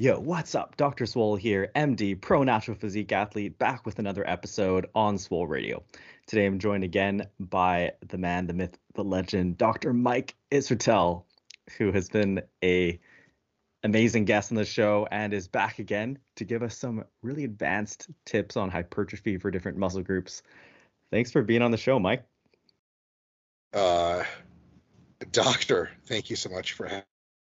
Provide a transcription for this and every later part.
Yo, what's up? Dr. Swole here, MD, pro natural physique athlete, back with another episode on Swole Radio. Today I'm joined again by the man, the myth, the legend, Dr. Mike Israetel, who has been a amazing guest on the show and is back again to give us some really advanced tips on hypertrophy for different muscle groups. Thanks for being on the show, Mike. Uh, doctor, thank you so much for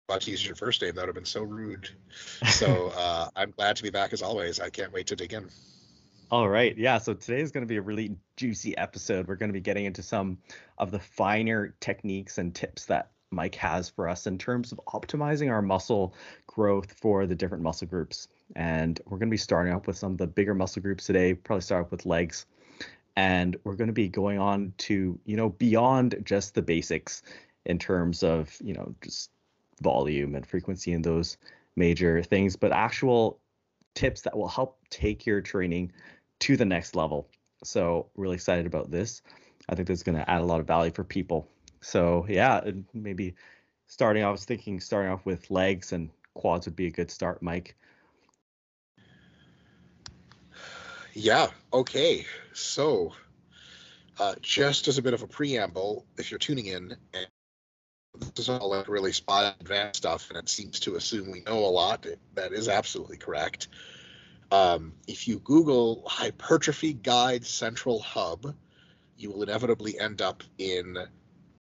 about to use your first name. That would have been so rude. So uh, I'm glad to be back as always. I can't wait to dig in. All right. Yeah. So today is going to be a really juicy episode. We're going to be getting into some of the finer techniques and tips that Mike has for us in terms of optimizing our muscle growth for the different muscle groups. And we're going to be starting off with some of the bigger muscle groups today, probably start off with legs. And we're going to be going on to, you know, beyond just the basics in terms of, you know, just volume and frequency and those major things, but actual tips that will help take your training to the next level. So, really excited about this. I think this is going to add a lot of value for people. So, yeah, maybe starting, off, I was thinking starting off with legs and quads would be a good start, Mike. Yeah, okay. So, uh, just as a bit of a preamble, if you're tuning in this is all like really spot advanced stuff, and it seems to assume we know a lot. That is absolutely correct. Um, if you Google hypertrophy guide central hub, you will inevitably end up in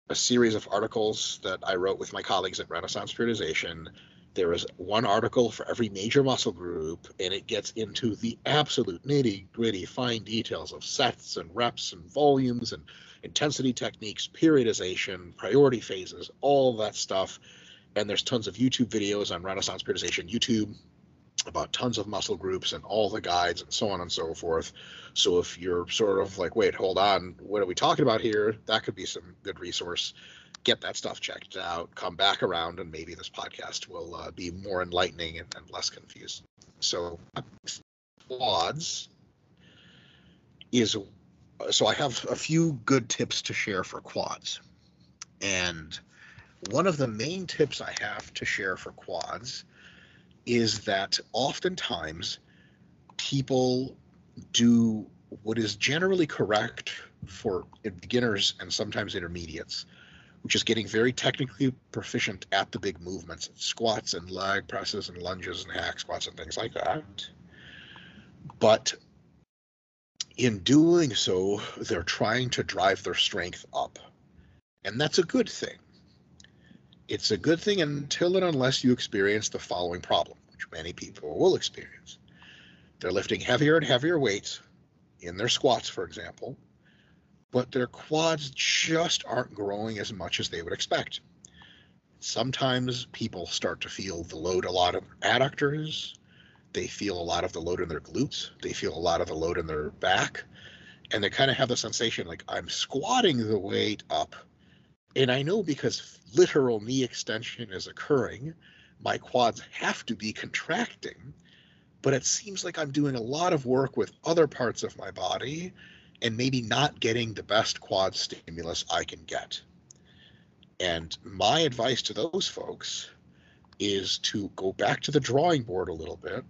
a series of articles that I wrote with my colleagues at Renaissance Periodization. There is one article for every major muscle group, and it gets into the absolute nitty gritty fine details of sets and reps and volumes and intensity techniques, periodization, priority phases, all that stuff. And there's tons of YouTube videos on Renaissance Periodization YouTube about tons of muscle groups and all the guides and so on and so forth. So if you're sort of like, wait, hold on, what are we talking about here? That could be some good resource. Get that stuff checked out, come back around, and maybe this podcast will uh, be more enlightening and, and less confused. So, quads is so I have a few good tips to share for quads. And one of the main tips I have to share for quads is that oftentimes people do what is generally correct for beginners and sometimes intermediates, which is getting very technically proficient at the big movements, squats and leg presses and lunges and hack squats and things like that. But in doing so, they're trying to drive their strength up. And that's a good thing. It's a good thing until and unless you experience the following problem, which many people will experience. They're lifting heavier and heavier weights in their squats, for example, but their quads just aren't growing as much as they would expect. Sometimes people start to feel the load a lot of adductors, they feel a lot of the load in their glutes. They feel a lot of the load in their back. And they kind of have the sensation like I'm squatting the weight up. And I know because literal knee extension is occurring, my quads have to be contracting. But it seems like I'm doing a lot of work with other parts of my body and maybe not getting the best quad stimulus I can get. And my advice to those folks is to go back to the drawing board a little bit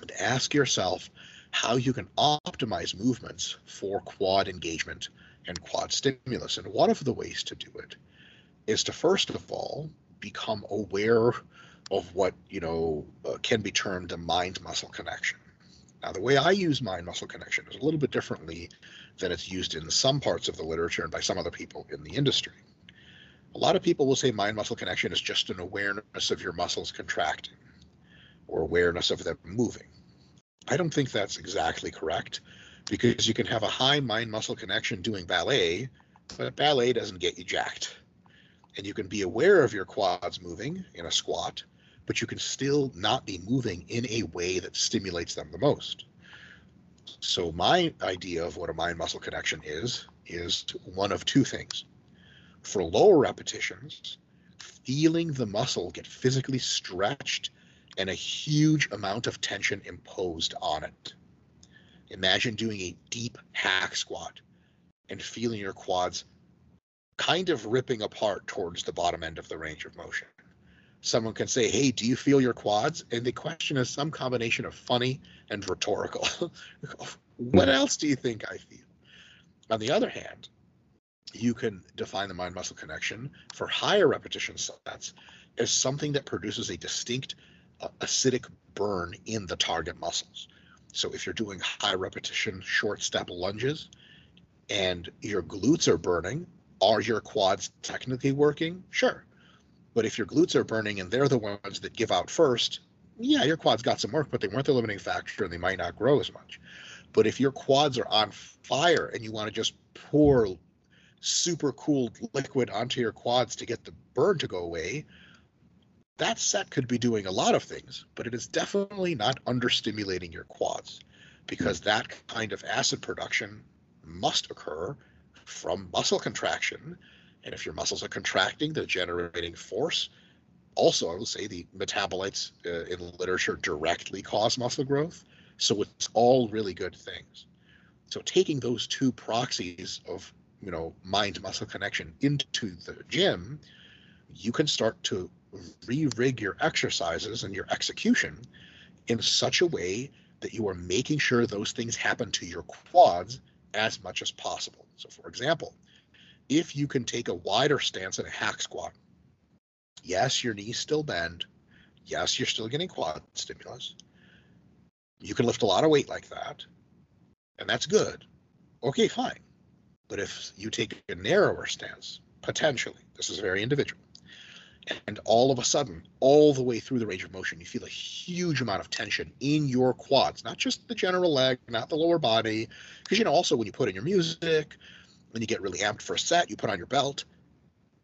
and ask yourself how you can optimize movements for quad engagement and quad stimulus. And one of the ways to do it is to first of all become aware of what you know uh, can be termed a mind muscle connection. Now, the way I use mind muscle connection is a little bit differently than it's used in some parts of the literature and by some other people in the industry. A lot of people will say mind muscle connection is just an awareness of your muscles contracting or awareness of them moving. I don't think that's exactly correct because you can have a high mind muscle connection doing ballet, but ballet doesn't get you jacked. And you can be aware of your quads moving in a squat, but you can still not be moving in a way that stimulates them the most. So, my idea of what a mind muscle connection is, is one of two things. For lower repetitions, feeling the muscle get physically stretched and a huge amount of tension imposed on it. Imagine doing a deep hack squat and feeling your quads kind of ripping apart towards the bottom end of the range of motion. someone can say, Hey, do you feel your quads? And the question is some combination of funny and rhetorical. what hmm. else do you think I feel? On the other hand, you can define the mind muscle connection for higher repetition sets as something that produces a distinct acidic burn in the target muscles. So if you're doing high repetition short step lunges and your glutes are burning, are your quads technically working? Sure. But if your glutes are burning and they're the ones that give out first, yeah, your quads got some work, but they weren't the limiting factor and they might not grow as much. But if your quads are on fire and you want to just pour super cooled liquid onto your quads to get the burn to go away, that set could be doing a lot of things, but it is definitely not understimulating your quads because that kind of acid production must occur from muscle contraction. And if your muscles are contracting, they're generating force. Also, I will say the metabolites uh, in literature directly cause muscle growth. So it's all really good things. So taking those two proxies of you know mind muscle connection into the gym, you can start to re-rig your exercises and your execution in such a way that you are making sure those things happen to your quads as much as possible. So for example, if you can take a wider stance in a hack squat, yes, your knees still bend. Yes, you're still getting quad stimulus. You can lift a lot of weight like that, and that's good. Okay, fine. But if you take a narrower stance, potentially, this is very individual, and all of a sudden, all the way through the range of motion, you feel a huge amount of tension in your quads, not just the general leg, not the lower body. Because, you know, also when you put in your music, when you get really amped for a set, you put on your belt,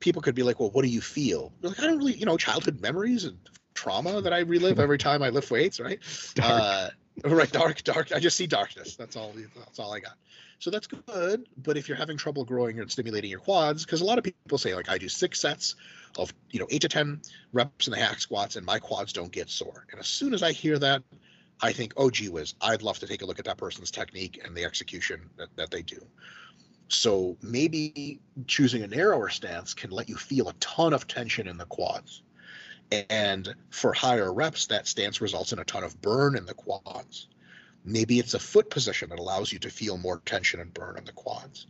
people could be like, well, what do you feel? You're like, I don't really, you know, childhood memories and trauma that I relive every time I lift weights, right? Uh, right, dark, dark. I just see darkness. That's all. That's all I got. So that's good. But if you're having trouble growing and stimulating your quads, because a lot of people say like I do six sets of you know eight to ten reps in the hack squats, and my quads don't get sore. And as soon as I hear that, I think, oh gee whiz, I'd love to take a look at that person's technique and the execution that, that they do. So maybe choosing a narrower stance can let you feel a ton of tension in the quads. And for higher reps, that stance results in a ton of burn in the quads. Maybe it's a foot position that allows you to feel more tension and burn in the quads.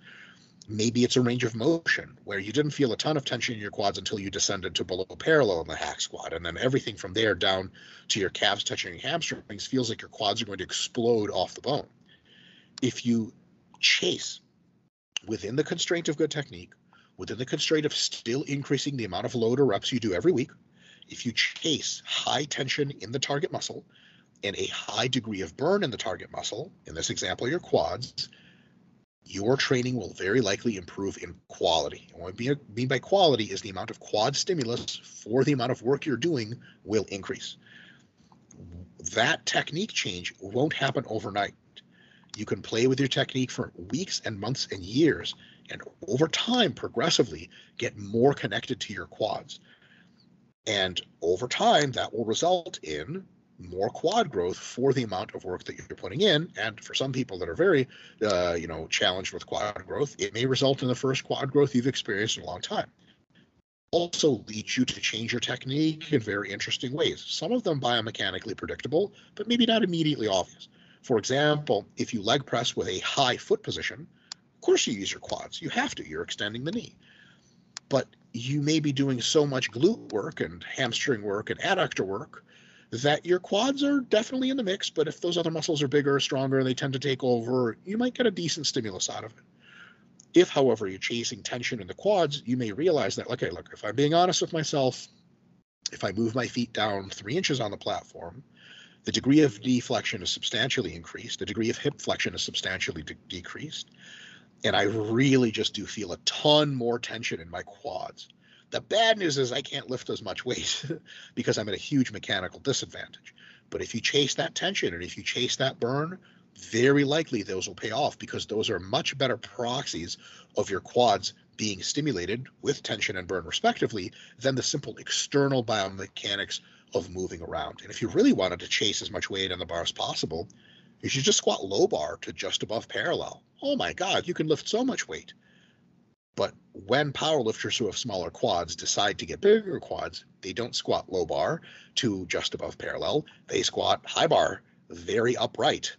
Maybe it's a range of motion where you didn't feel a ton of tension in your quads until you descended to below parallel in the hack squat. And then everything from there down to your calves touching your hamstrings feels like your quads are going to explode off the bone. If you chase within the constraint of good technique, within the constraint of still increasing the amount of load or reps you do every week, if you chase high tension in the target muscle and a high degree of burn in the target muscle, in this example, your quads, your training will very likely improve in quality. And what I mean by quality is the amount of quad stimulus for the amount of work you're doing will increase. That technique change won't happen overnight. You can play with your technique for weeks and months and years, and over time, progressively get more connected to your quads. And over time, that will result in more quad growth for the amount of work that you're putting in. And for some people that are very, uh, you know, challenged with quad growth, it may result in the first quad growth you've experienced in a long time. Also leads you to change your technique in very interesting ways. Some of them biomechanically predictable, but maybe not immediately obvious. For example, if you leg press with a high foot position, of course you use your quads. You have to. You're extending the knee. But you may be doing so much glute work and hamstring work and adductor work that your quads are definitely in the mix, but if those other muscles are bigger, stronger, and they tend to take over, you might get a decent stimulus out of it. If, however, you're chasing tension in the quads, you may realize that, okay, look, if I'm being honest with myself, if I move my feet down three inches on the platform, the degree of deflection is substantially increased, the degree of hip flexion is substantially de- decreased, and I really just do feel a ton more tension in my quads. The bad news is I can't lift as much weight because I'm at a huge mechanical disadvantage. But if you chase that tension and if you chase that burn, very likely those will pay off because those are much better proxies of your quads being stimulated with tension and burn respectively than the simple external biomechanics of moving around. And if you really wanted to chase as much weight on the bar as possible, you should just squat low bar to just above parallel. Oh my God, you can lift so much weight But when powerlifters who have smaller quads decide to get bigger quads, they don't squat low bar to just above parallel. They squat high bar, very upright.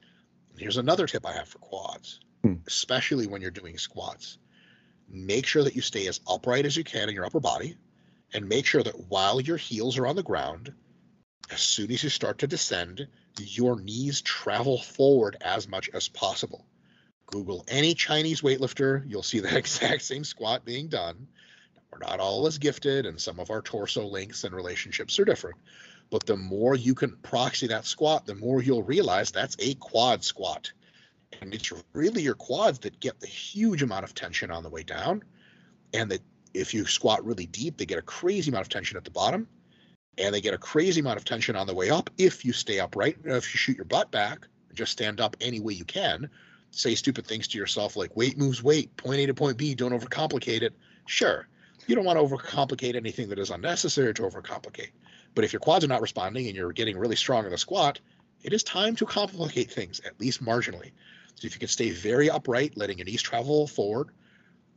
Here's another tip I have for quads, Hmm. especially when you're doing squats. Make sure that you stay as upright as you can in your upper body and make sure that while your heels are on the ground, as soon as you start to descend, your knees travel forward as much as possible. Google any Chinese weightlifter, you'll see the exact same squat being done. We're not all as gifted, and some of our torso lengths and relationships are different. But the more you can proxy that squat, the more you'll realize that's a quad squat. And it's really your quads that get the huge amount of tension on the way down. And that if you squat really deep, they get a crazy amount of tension at the bottom. And they get a crazy amount of tension on the way up if you stay upright. If you shoot your butt back, just stand up any way you can. Say stupid things to yourself like weight moves weight, point A to point B, don't overcomplicate it. Sure, you don't want to overcomplicate anything that is unnecessary to overcomplicate. But if your quads are not responding and you're getting really strong in the squat, it is time to complicate things, at least marginally. So if you can stay very upright, letting your knees travel forward,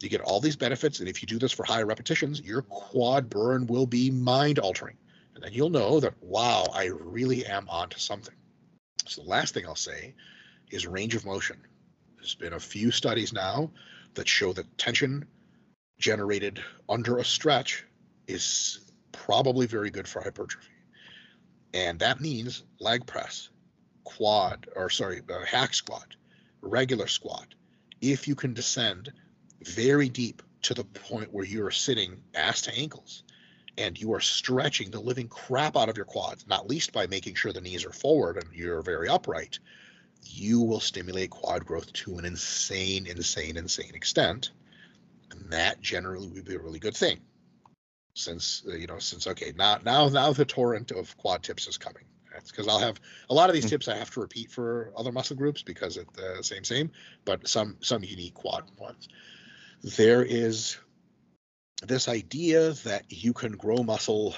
you get all these benefits. And if you do this for higher repetitions, your quad burn will be mind altering. And then you'll know that, wow, I really am onto something. So the last thing I'll say is range of motion. There's been a few studies now that show that tension generated under a stretch is probably very good for hypertrophy. And that means leg press, quad, or sorry, uh, hack squat, regular squat. If you can descend very deep to the point where you are sitting ass to ankles and you are stretching the living crap out of your quads, not least by making sure the knees are forward and you're very upright, you will stimulate quad growth to an insane, insane, insane extent. And that generally would be a really good thing. Since uh, you know, since okay, now now now the torrent of quad tips is coming. That's because I'll have a lot of these Mm. tips I have to repeat for other muscle groups because it's the same same, but some some unique quad ones. There is this idea that you can grow muscle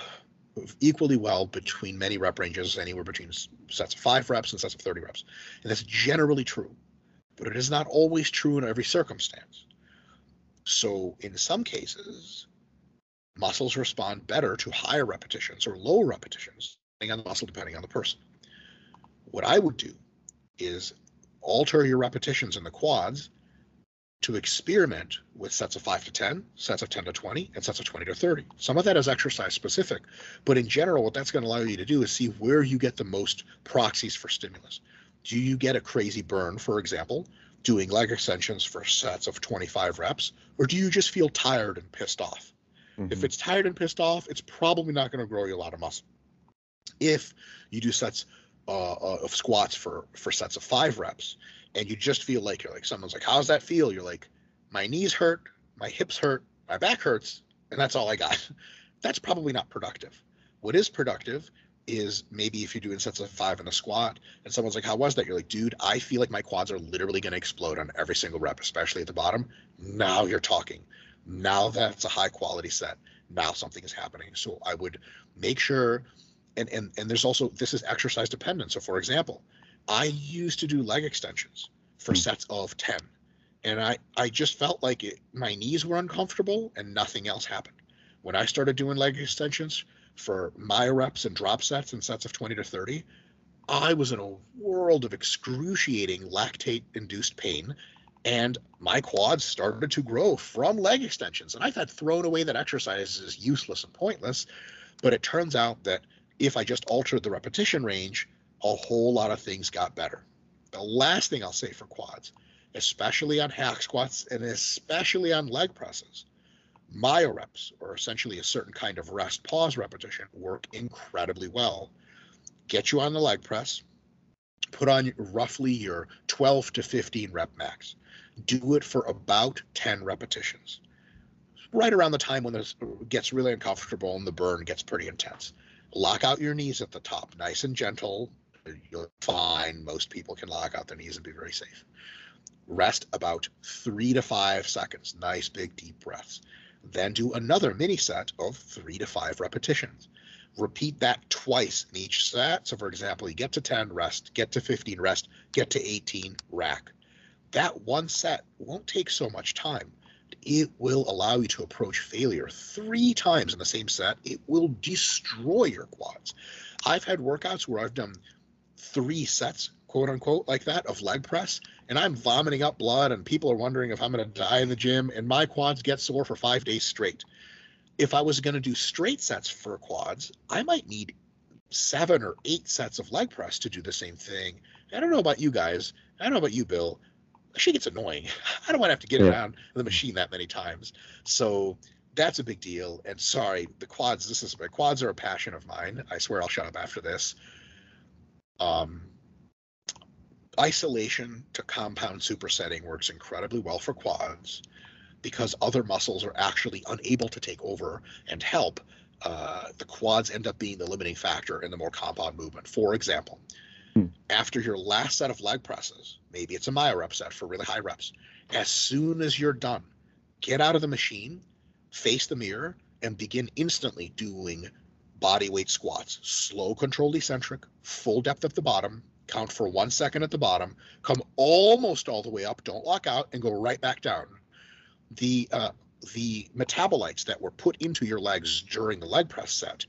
equally well between many rep ranges, anywhere between sets of five reps and sets of 30 reps. And that's generally true, but it is not always true in every circumstance. So, in some cases, muscles respond better to higher repetitions or lower repetitions, depending on the muscle, depending on the person. What I would do is alter your repetitions in the quads to experiment with sets of 5 to 10, sets of 10 to 20, and sets of 20 to 30. Some of that is exercise specific, but in general, what that's going to allow you to do is see where you get the most proxies for stimulus. Do you get a crazy burn, for example, doing leg extensions for sets of 25 reps, or do you just feel tired and pissed off? If Mhm. it's tired and pissed off, it's probably not going to grow you a lot of muscle. If you do sets uh, uh, of squats for for sets of five reps, and you just feel like you're like someone's like, "How's that feel?" You're like, "My knees hurt, my hips hurt, my back hurts, and that's all I got." That's probably not productive. What is productive is maybe if you're doing sets of five in a squat, and someone's like, "How was that?" You're like, "Dude, I feel like my quads are literally going to explode on every single rep, especially at the bottom." Now you're talking. Now that's a high quality set. Now something is happening. So I would make sure and and and there's also this is exercise dependent. So for example, I used to do leg extensions for Hmm. sets of 10 and I I just felt like it, my knees were uncomfortable and nothing else happened. When I started doing leg extensions for myo reps and drop sets and sets of 20 to 30, I was in a world of excruciating lactate induced pain and my quads started to grow from leg extensions. And I had thrown away that exercise as useless and pointless. But it turns out that if I just altered the repetition range, a whole lot of things got better. The last thing I'll say for quads, especially on hack squats and especially on leg presses, myo reps, or essentially a certain kind of rest pause repetition, work incredibly well. Get you on the leg press, put on roughly your 12 to 15 rep max. Do it for about 10 repetitions. Right around the time when this gets really uncomfortable and the burn gets pretty intense. Lock out your knees at the top, nice and gentle. You'll find most people can lock out their knees and be very safe. Rest about three to five seconds, nice big deep breaths. Then do another mini set of three to five repetitions. Repeat that twice in each set. So, for example, you get to 10, rest, get to 15, rest, get to 18, rack. That one set won't take so much time, it will allow you to approach failure three times in the same set. It will destroy your quads. I've had workouts where I've done three sets, quote unquote, like that of leg press, and I'm vomiting up blood, and people are wondering if I'm going to die in the gym, and my quads get sore for five days straight. If I was going to do straight sets for quads, I might need seven or eight sets of leg press to do the same thing. I don't know about you guys. I don't know about you, Bill. She gets annoying. I don't want to have to get yeah. around the machine that many times. So that's a big deal. And sorry, the quads. This is my quads are a passion of mine. I swear I'll shut up after this. Um, isolation to compound supersetting works incredibly well for quads because other muscles are actually unable to take over and help. Uh, the quads end up being the limiting factor in the more compound movement. For example, hmm. after your last set of leg presses, maybe it's a myo rep set for really high reps, as soon as you're done, get out of the machine, face the mirror, and begin instantly doing body weight squats. Slow, controlled eccentric, full depth at the bottom, count for one second at the bottom, come almost all the way up, don't lock out, and go right back down. The uh, the metabolites that were put into your legs during the leg press set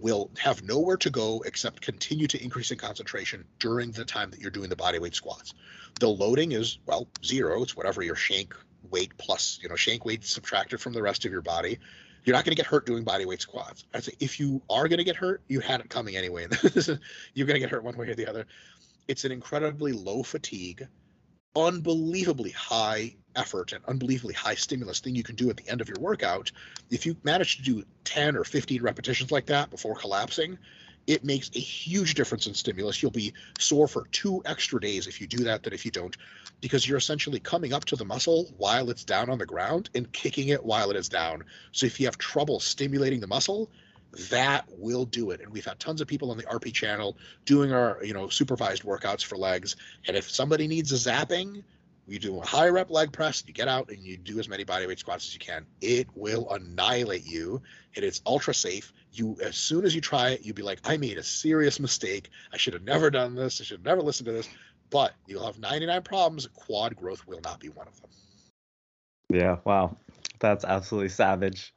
will have nowhere to go except continue to increase in concentration during the time that you're doing the body weight squats. The loading is well zero. It's whatever your shank weight plus you know shank weight subtracted from the rest of your body. You're not going to get hurt doing body weight squats. I say if you are going to get hurt, you had it coming anyway. you're going to get hurt one way or the other. It's an incredibly low fatigue, unbelievably high effort and unbelievably high stimulus thing you can do at the end of your workout. If you manage to do 10 or 15 repetitions like that before collapsing, it makes a huge difference in stimulus. You'll be sore for two extra days if you do that than if you don't, because you're essentially coming up to the muscle while it's down on the ground and kicking it while it is down. So if you have trouble stimulating the muscle, that will do it. And we've had tons of people on the RP channel doing our, you know, supervised workouts for legs. And if somebody needs a zapping, you do a high rep leg press, you get out and you do as many bodyweight squats as you can. It will annihilate you. And it's ultra safe. You as soon as you try it, you'll be like, I made a serious mistake. I should have never done this. I should have never listened to this. But you'll have 99 problems. Quad growth will not be one of them. Yeah, wow. That's absolutely savage.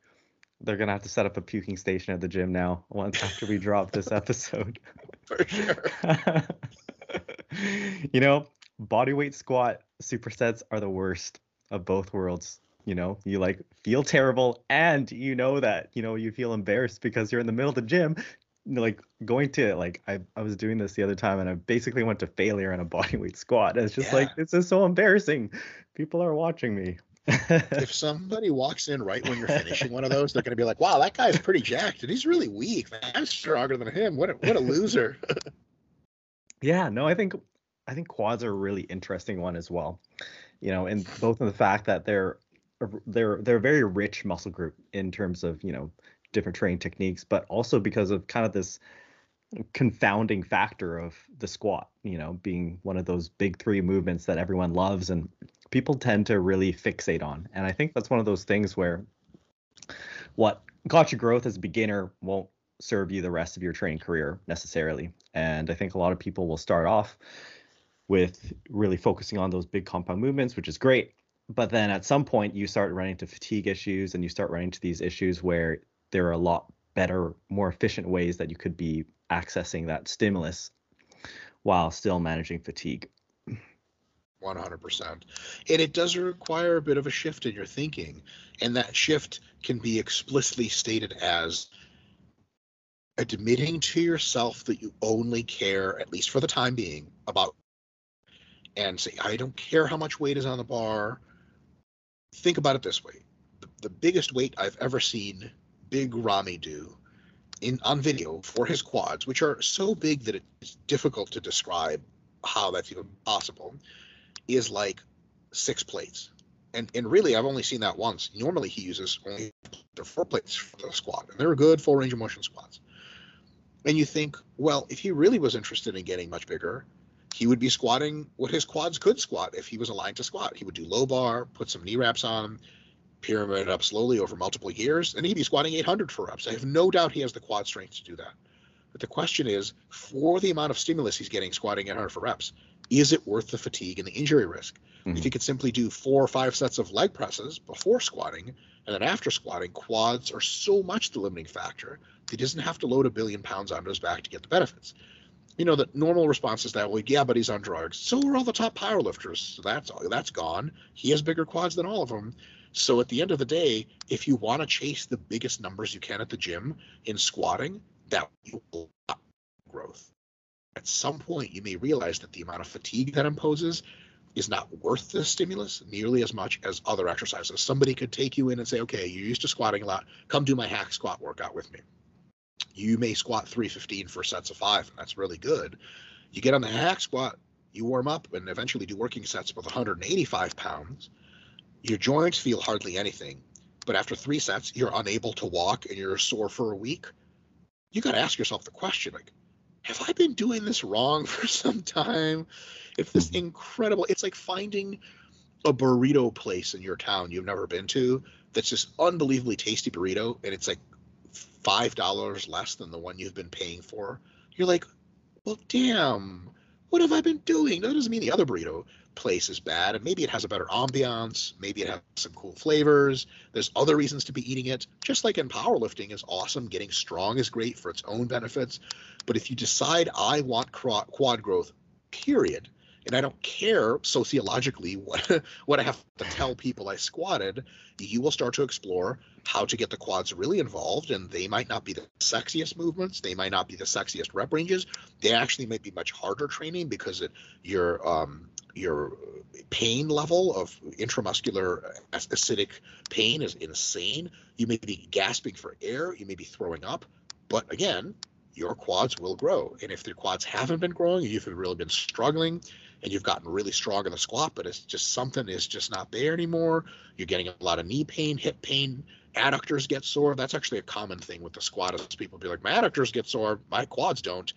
They're gonna have to set up a puking station at the gym now once after we drop this episode. For sure. you know, bodyweight squat supersets are the worst of both worlds. You know, you like feel terrible and you know that, you know, you feel embarrassed because you're in the middle of the gym like going to like I, I was doing this the other time and I basically went to failure on a bodyweight squat. It's just yeah. like this is so embarrassing. People are watching me if somebody walks in right when you're finishing one of those, they're going to be like, "Wow, that guy's pretty jacked, and he's really weak. Man, I'm stronger than him. What a, what a loser." yeah, no, I think I think quads are a really interesting one as well. You know, and both in the fact that they're they're they're a very rich muscle group in terms of you know different training techniques, but also because of kind of this confounding factor of the squat, you know, being one of those big three movements that everyone loves and people tend to really fixate on. And I think that's one of those things where what got you growth as a beginner won't serve you the rest of your training career necessarily. And I think a lot of people will start off with really focusing on those big compound movements, which is great. But then at some point, you start running into fatigue issues and you start running into these issues where there are a lot better, more efficient ways that you could be accessing that stimulus while still managing fatigue. 100%. And it does require a bit of a shift in your thinking. And that shift can be explicitly stated as admitting to yourself that you only care, at least for the time being, about and say, I don't care how much weight is on the bar. Think about it this way the, the biggest weight I've ever seen Big Ramy do in on video for his quads, which are so big that it's difficult to describe how that's even possible is like six plates. And and really, I've only seen that once. Normally, he uses only four plates for the squat, and they're good full range of motion squats. And you think, well, if he really was interested in getting much bigger, he would be squatting what his quads could squat if he was aligned to squat. He would do low bar, put some knee wraps on, pyramid up slowly over multiple years, and he'd be squatting 800 for reps. I have no doubt he has the quad strength to do that. But the question is, for the amount of stimulus he's getting squatting 800 for reps, is it worth the fatigue and the injury risk? Mhm. If he could simply do four or five sets of leg presses before squatting, and then after squatting, quads are so much the limiting factor. He doesn't have to load a billion pounds onto his back to get the benefits. You know, the normal response is that, well, yeah, but he's on drugs. So are all the top powerlifters. So that's that's gone. He has bigger quads than all of them. So at the end of the day, if you want to chase the biggest numbers you can at the gym in squatting, that will growth. At some point, you may realize that the amount of fatigue that imposes is not worth the stimulus nearly as much as other exercises. Somebody could take you in and say, okay, you're used to squatting a lot. Come do my hack squat workout with me. You may squat 315 for sets of five, and that's really good. You get on the hack squat, you warm up, and eventually do working sets with 185 pounds. Your joints feel hardly anything, but after three sets, you're unable to walk and you're sore for a week. You got to ask yourself the question like, have I been doing this wrong for some time? If this mm-hmm. incredible, it's like finding a burrito place in your town you've never been to that's just unbelievably tasty burrito and it's like five dollars less than the one you've been paying for. You're like, well, damn, what have I been doing? That doesn't mean the other burrito place is bad, and maybe it has a better ambiance, maybe it has some cool flavors. There's other reasons to be eating it. Just like in powerlifting is awesome, getting strong is great for its own benefits. But if you decide I want quad growth, period, and I don't care sociologically what what I have to tell people I squatted, you will start to explore how to get the quads really involved. And they might not be the sexiest movements, they might not be the sexiest rep ranges. They actually might be much harder training because it, your um, your pain level of intramuscular acidic pain is insane. You may be gasping for air, you may be throwing up, but again, your quads will grow. And if the quads haven't been growing, you've really been struggling, and you've gotten really strong in the squat, but it's just something is just not there anymore. You're getting a lot of knee pain, hip pain, adductors get sore. That's actually a common thing with the squat is people be like, my adductors get sore, my quads don't.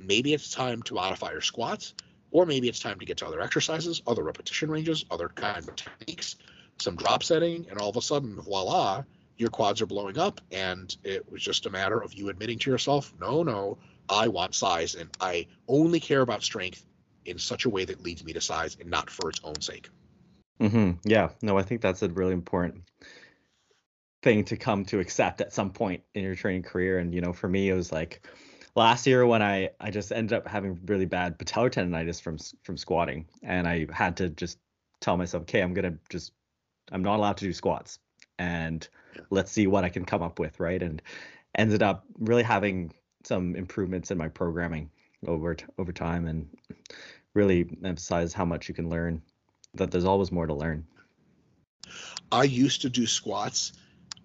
Maybe it's time to modify your squats, or maybe it's time to get to other exercises, other repetition ranges, other kind of techniques, some drop setting, and all of a sudden, voila, your quads are blowing up. And it was just a matter of you admitting to yourself, no, no, I want size, and I only care about strength in such a way that leads me to size and not for its own sake. Mm-hmm. Yeah, no, I think that's a really important thing to come to accept at some point in your training career. And you know, for me, it was like last year when I I just ended up having really bad patellar tendonitis from from squatting, and I had to just tell myself, okay, I'm gonna just I'm not allowed to do squats, and let's see what I can come up with, right? And ended up really having some improvements in my programming over t- over time, and really emphasize how much you can learn. That there's always more to learn. I used to do squats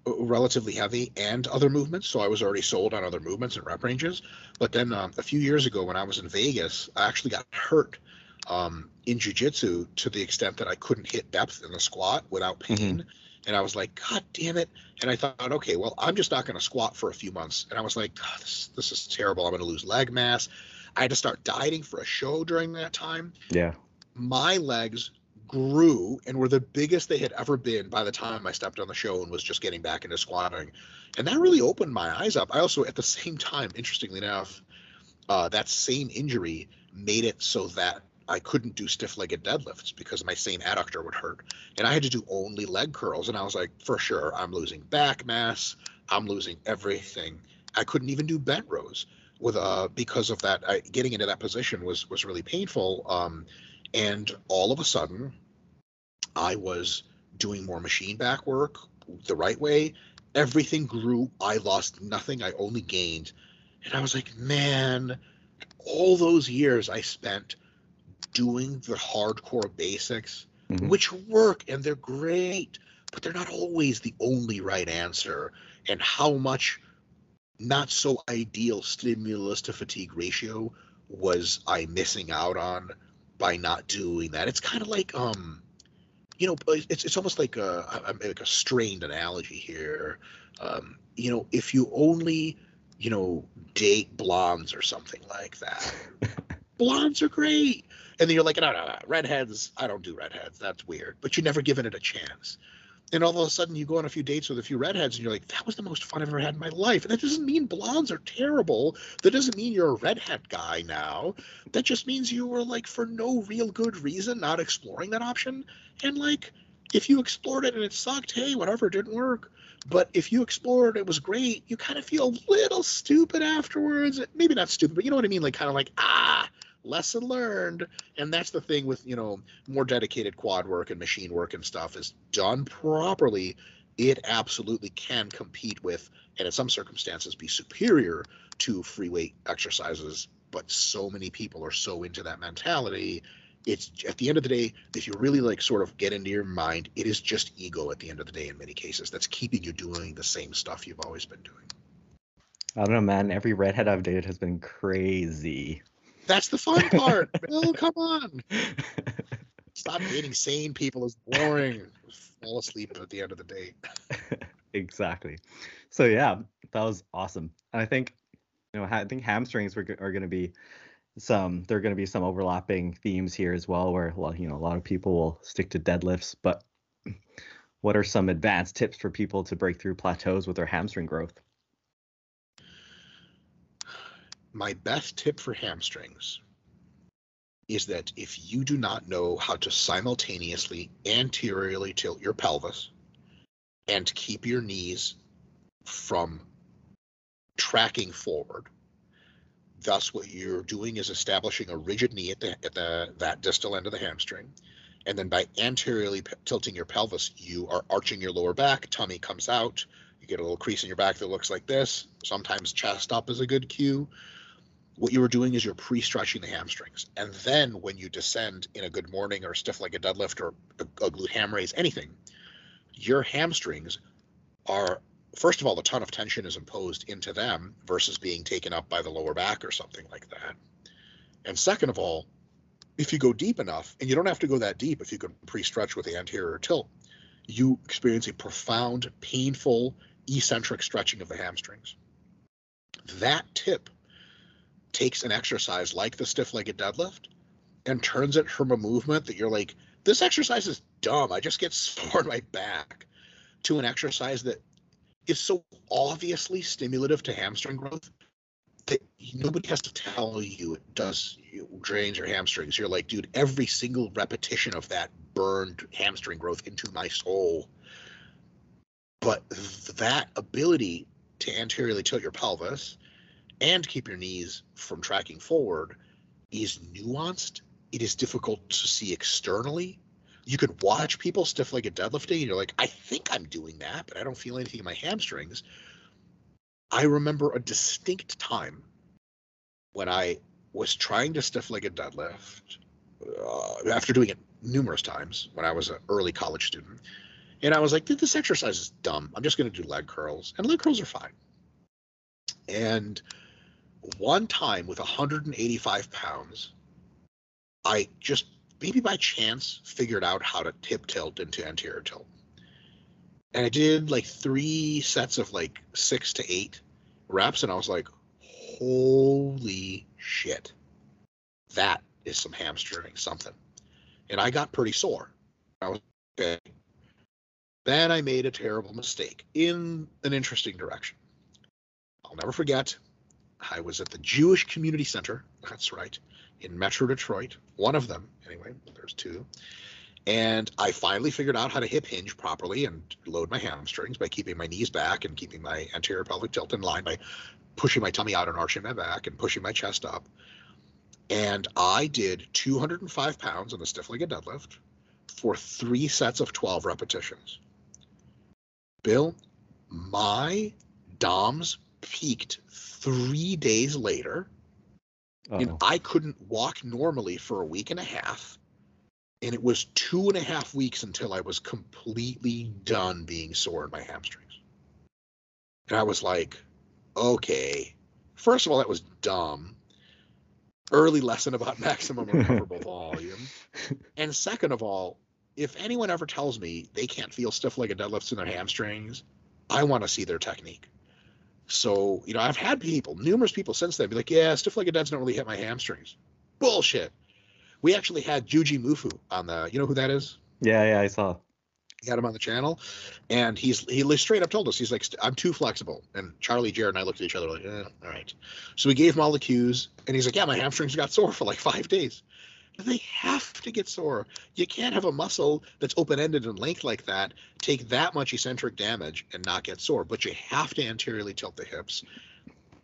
uh, relatively heavy and other movements, so I was already sold on other movements and rep ranges. But then um, a few years ago, when I was in Vegas, I actually got hurt um, in jujitsu to the extent that I couldn't hit depth in the squat without pain. Mm-hmm. And I was like, God damn it. And I thought, okay, well, I'm just not going to squat for a few months. And I was like, this, this is terrible. I'm going to lose leg mass. I had to start dieting for a show during that time. Yeah. My legs grew and were the biggest they had ever been by the time I stepped on the show and was just getting back into squatting. And that really opened my eyes up. I also, at the same time, interestingly enough, uh, that same injury made it so that I couldn't do stiff legged deadlifts because my same adductor would hurt. And I had to do only leg curls. And I was like, for sure, I'm losing back mass. I'm losing everything. I couldn't even do bent rows with uh because of that I, getting into that position was was really painful um and all of a sudden i was doing more machine back work the right way. Everything grew. I lost nothing. I only gained. And i was like man all those years i spent doing the hardcore basics mm-hmm. which work and they're great but they're not always the only right answer. And how much not so ideal stimulus to fatigue ratio was I missing out on by not doing that? It's kind of like um you know it's it's almost like a like a strained analogy here. Um, you know, if you only you know date blondes or something like that, blondes are great, and then you're like, no, no, no, redheads. I don't do redheads. That's weird. But you're never given it a chance. And all of a sudden you go on a few dates with a few redheads and you're like that was the most fun i've ever had in my life. And that doesn't mean blondes are terrible. That doesn't mean you're a redhead guy now. That just means you were like for no real good reason not exploring that option. And like if you explored it and it sucked hey whatever it didn't work. But if you explored it was great you kind of feel a little stupid afterwards. Maybe not stupid but you know what i mean? Like kind of like ah lesson learned and that's the thing with you know more dedicated quad work and machine work and stuff is done properly it absolutely can compete with and in some circumstances be superior to free weight exercises but so many people are so into that mentality it's at the end of the day if you really like sort of get into your mind it is just ego at the end of the day in many cases that's keeping you doing the same stuff you've always been doing I don't know, man. Every redhead I've dated has been crazy. That's the fun part. Bill, come on. Stop dating sane people is boring. Fall asleep at the end of the day. exactly. So yeah, that was awesome. And I think, you know, I think hamstrings are, are going to be some. There are going to be some overlapping themes here as well, where well, you know, a lot of people will stick to deadlifts. But what are some advanced tips for people to break through plateaus with their hamstring growth? My best tip for hamstrings is that if you do not know how to simultaneously anteriorly tilt your pelvis and keep your knees from tracking forward, thus what you're doing is establishing a rigid knee at the at the that distal end of the hamstring. And then by anteriorly p- tilting your pelvis, you are arching your lower back, tummy comes out, you get a little crease in your back that looks like this. Sometimes chest up is a good cue what you are doing is you're pre-stretching the hamstrings. And then when you descend in a good morning or stiff legged deadlift or a, a glute ham raise anything your hamstrings are first of all a ton of tension is imposed into them versus being taken up by the lower back or something like that. And second of all if you go deep enough and you don't have to go that deep if you can pre-stretch with the anterior tilt you experience a profound painful eccentric stretching of the hamstrings. That tip takes an exercise like the stiff legged deadlift and turns it from a movement that you're like, this exercise is dumb. I just get sore in my back to an exercise that is so obviously stimulative to hamstring growth that nobody has to tell you it does drains your hamstrings. You're like, dude, every single repetition of that burned hamstring growth into my soul. But that ability to anteriorly tilt your pelvis and keep your knees from tracking forward is nuanced. It is difficult to see externally. You could watch people stiff legged deadlifting and you're like, I think I'm doing that, but I don't feel anything in my hamstrings. I remember a distinct time when I was trying to stiff legged deadlift uh, after doing it numerous times when I was an early college student. And I was like, this exercise is dumb. I'm just going to do leg curls. And leg curls are fine. And one time with 185 pounds, I just maybe by chance figured out how to tip tilt into anterior tilt. And I did like three sets of like six to eight reps, and I was like, holy shit. That is some hamstring something. And I got pretty sore. I was okay. Then I made a terrible mistake in an interesting direction. I'll never forget I was at the Jewish Community Center. That's right, in Metro Detroit. One of them, anyway. There's two. And I finally figured out how to hip hinge properly and load my hamstrings by keeping my knees back and keeping my anterior pelvic tilt in line by pushing my tummy out and arching my back and pushing my chest up. And I did 205 pounds on the stiff legged deadlift for three sets of 12 repetitions. Bill, my DOMS peaked three days later. And uh-huh. I couldn't walk normally for a week and a half. And it was two and a half weeks until I was completely done being sore in my hamstrings. And I was like, okay. First of all, that was dumb. Early lesson about maximum recoverable volume. And second of all, if anyone ever tells me they can't feel stiff a deadlifts in their hamstrings, I want to see their technique. So, you know, I've had people, numerous people since then, be like, yeah, stiff legged deads don't really hit my hamstrings. Bullshit. We actually had Jujimufu on the, you know who that is? Yeah, yeah, I saw. He had him on the channel, and he's he straight up told us he's like I'm too flexible. And Charlie, Jared, and I looked at each other like, eh, all right. So we gave him all the cues, and he's like, yeah, my hamstrings got sore for like five days. They have to get sore. You can't have a muscle that's open ended and length like that take that much eccentric damage and not get sore. But you have to anteriorly tilt the hips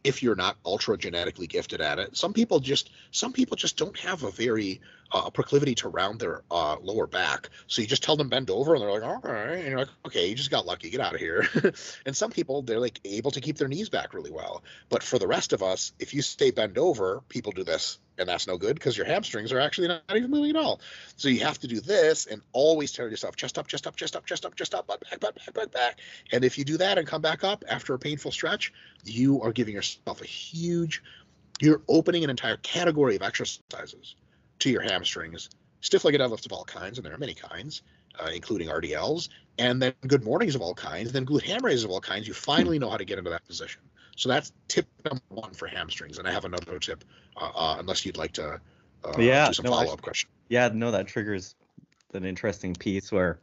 if you're not ultra genetically gifted at it. Some people just some people just don't have a very uh, proclivity to round their uh, lower back. So you just tell them bend over, and they're like, all right, and you're like, okay, you just got lucky, get out of here. and some people they're like able to keep their knees back really well. But for the rest of us, if you stay bend over, people do this and that's no good because your hamstrings are actually not, even moving at all. So you have to do this and always tell yourself chest up, chest up, chest up, chest up, chest up, butt back, butt back, butt back. And if you do that and come back up after a painful stretch, you are giving yourself a huge, you're opening an entire category of exercises to your hamstrings. Stiff legged deadlifts of all kinds, and there are many kinds, uh, including RDLs, and then good mornings of all kinds, then glute ham raises of all kinds. You finally know how to get into that position. So that's tip number one for hamstrings. And I have another tip, uh, uh, unless you'd like to uh, yeah, do some no, follow up question. Yeah, no, that triggers an interesting piece where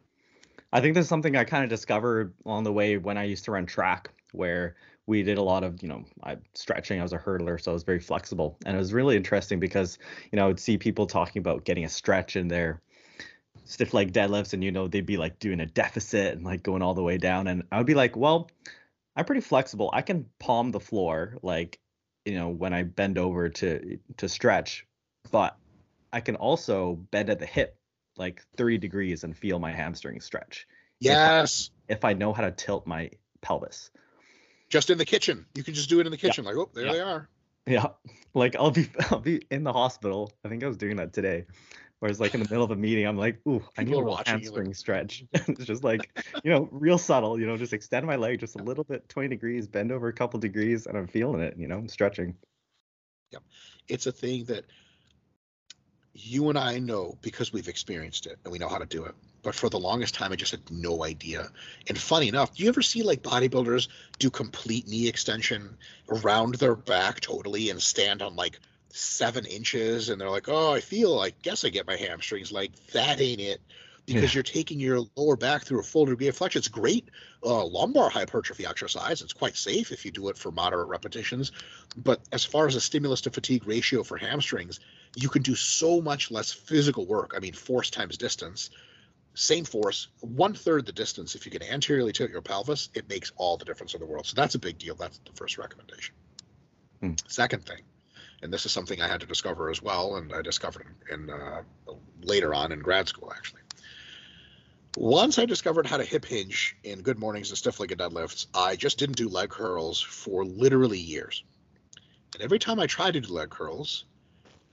I think there's something I kind of discovered along the way when I used to run track, where we did a lot of, you know, I, stretching. I was a hurdler, so I was very flexible, and it was really interesting because, you know, I would see people talking about getting a stretch in their stiff leg deadlifts, and you know, they'd be like doing a deficit and like going all the way down, and I would be like, well, I'm pretty flexible. I can palm the floor like, you know, when I bend over to to stretch, but I can also bend at the hip like 30 degrees and feel my hamstring stretch. Yes. If I, if I know how to tilt my pelvis. Just in the kitchen. You can just do it in the kitchen. Like, oh, there they are. Yeah. Like I'll be I'll be in the hospital. I think I was doing that today. Whereas like in the middle of a meeting, I'm like, ooh, I need a little hamstring like... stretch. it's just like, you know, real subtle, you know, just extend my leg just a little bit, 20 degrees, bend over a couple degrees, and I'm feeling it, you know, I'm stretching. Yep. It's a thing that you and I know because we've experienced it and we know how to do it. But for the longest time, I just had no idea. And funny enough, do you ever see like bodybuilders do complete knee extension around their back totally and stand on like seven inches and they're like, oh, I feel I guess I get my hamstrings. Like that ain't it. Because yeah. you're taking your lower back through a full degree of flexion. It's great uh, lumbar hypertrophy exercise. It's quite safe if you do it for moderate repetitions. But as far as a stimulus to fatigue ratio for hamstrings, you can do so much less physical work. I mean, force times distance, same force, one third the distance. If you can anteriorly tilt your pelvis, it makes all the difference in the world. So that's a big deal. That's the first recommendation. Hmm. Second thing, and this is something I had to discover as well, and I discovered in uh, later on in grad school actually. Once I discovered how to hip hinge in good mornings and stiff legged deadlifts, I just didn't do leg curls for literally years. And every time I tried to do leg curls,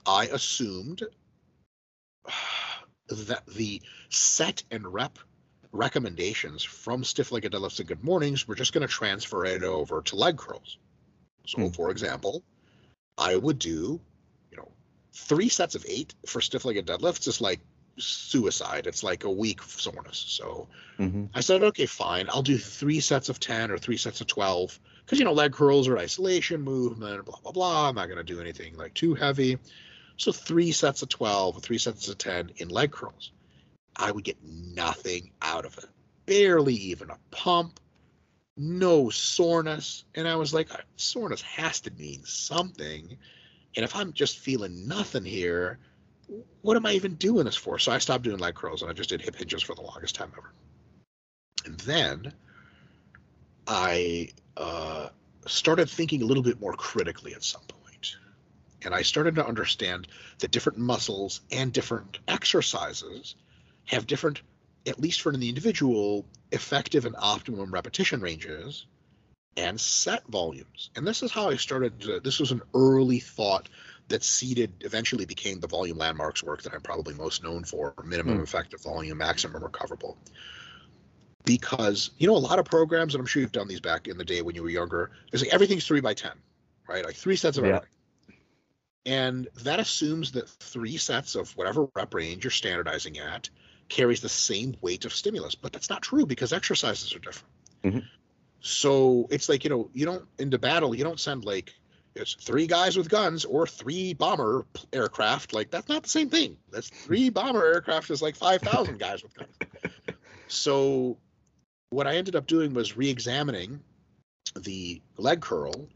I assumed that the set and rep recommendations from stiff legged deadlifts and good mornings were just going to transfer it over to leg curls. So, hmm. for example, I would do, you know, three sets of eight for stiff legged deadlifts is like suicide. It's like a week soreness. So mm-hmm. I said, okay, fine. I'll do three sets of 10 or three sets of 12 because, you know, leg curls are isolation movement, blah, blah, blah. I'm not going to do anything like too heavy. So three sets of 12 or three sets of 10 in leg curls. I would get nothing out of it. Barely even a pump, no soreness. And I was like, soreness has to mean something. And if I'm just feeling nothing here, what am I even doing this for? So I stopped doing leg curls and I just did hip hinges for the longest time ever. And then I uh, started thinking a little bit more critically at some point. And I started to understand that different muscles and different exercises have different at least for the individual, effective and optimum repetition ranges and set volumes. And this is how I started. This was an early thought that seeded, eventually became the volume landmarks work that I'm probably most known for minimum mm. effective volume, maximum recoverable. Because, you know, a lot of programs, and I'm sure you've done these back in the day when you were younger, it's like everything's three by 10, right? Like three sets of yeah. everything. And that assumes that three sets of whatever rep range you're standardizing at carries the same weight of stimulus, but that's not true because exercises are different. Mm-hmm. So it's like you know you don't into battle you don't send like it's three guys with guns or three bomber aircraft like that's not the same thing. That's three bomber aircraft is like five thousand guys with guns. So what I ended up doing was re-examining the leg curl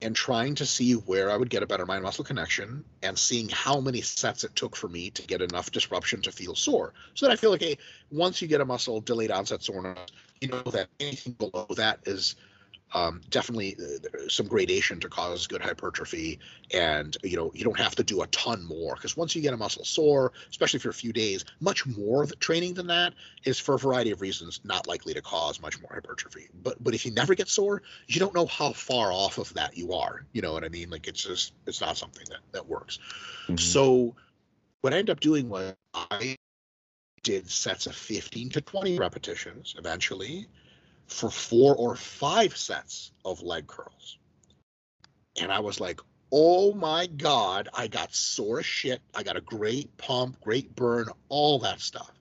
and trying to see where I would get a better mind muscle connection and seeing how many sets it took for me to get enough disruption to feel sore. So that I feel like, hey, once you get a muscle delayed onset soreness, you know that anything below that is um, definitely uh, some gradation to cause good hypertrophy and you know you don't have to do a ton more because once you get a muscle sore especially for a few days much more training than that is for a variety of reasons not likely to cause much more hypertrophy. But but if you never get sore you don't know how far off of that you are you know what i mean? Like it's just it's not something that that works. Mm-hmm. so what i ended up doing was i did sets of 15 to 20 repetitions eventually for four or five sets of leg curls. And I was like, oh my God, I got sore as shit. I got a great pump, great burn, all that stuff.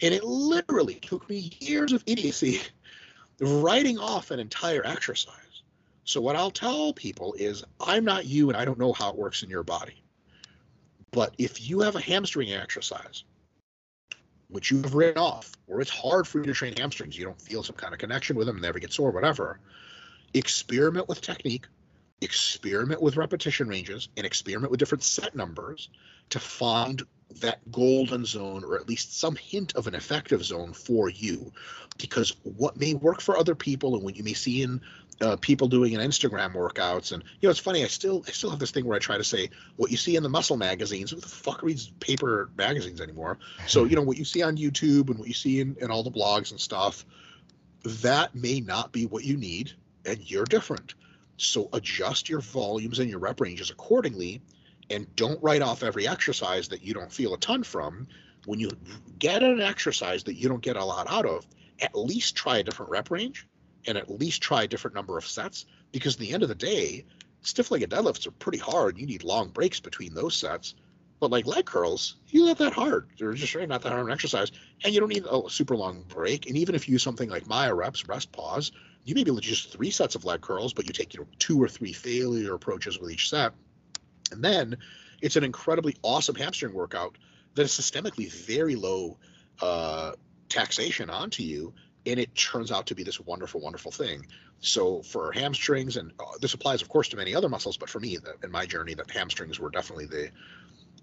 And it literally took me years of idiocy writing off an entire exercise. So, what I'll tell people is I'm not you and I don't know how it works in your body. But if you have a hamstring exercise which you have written off, or it's hard for you to train hamstrings, you don't feel some kind of connection with them, never get sore, whatever. Experiment with technique, experiment with repetition ranges, and experiment with different set numbers to find that golden zone or at least some hint of an effective zone for you because what may work for other people and what you may see in uh, people doing in Instagram workouts, and you know, it's funny. I still, I still have this thing where I try to say what you see in the muscle magazines. Who the fuck reads paper magazines anymore? So you know, what you see on YouTube and what you see in, in all the blogs and stuff, that may not be what you need, and you're different. So adjust your volumes and your rep ranges accordingly, and don't write off every exercise that you don't feel a ton from. When you get an exercise that you don't get a lot out of, at least try a different rep range and at least try a different number of sets because at the end of the day, stiff legged deadlifts are pretty hard. You need long breaks between those sets. But like leg curls, you're not that hard. They're just really not that hard an exercise. And you don't need a super long break. And even if you use something like myo reps, rest pause, you may be able to just three sets of leg curls, but you take you know two or three failure approaches with each set. And then it's an incredibly awesome hamstring workout that is systemically very low uh, taxation onto you and it turns out to be this wonderful, wonderful thing. So for hamstrings, and uh, this applies, of course, to many other muscles, but for me, the, in my journey, that hamstrings were definitely the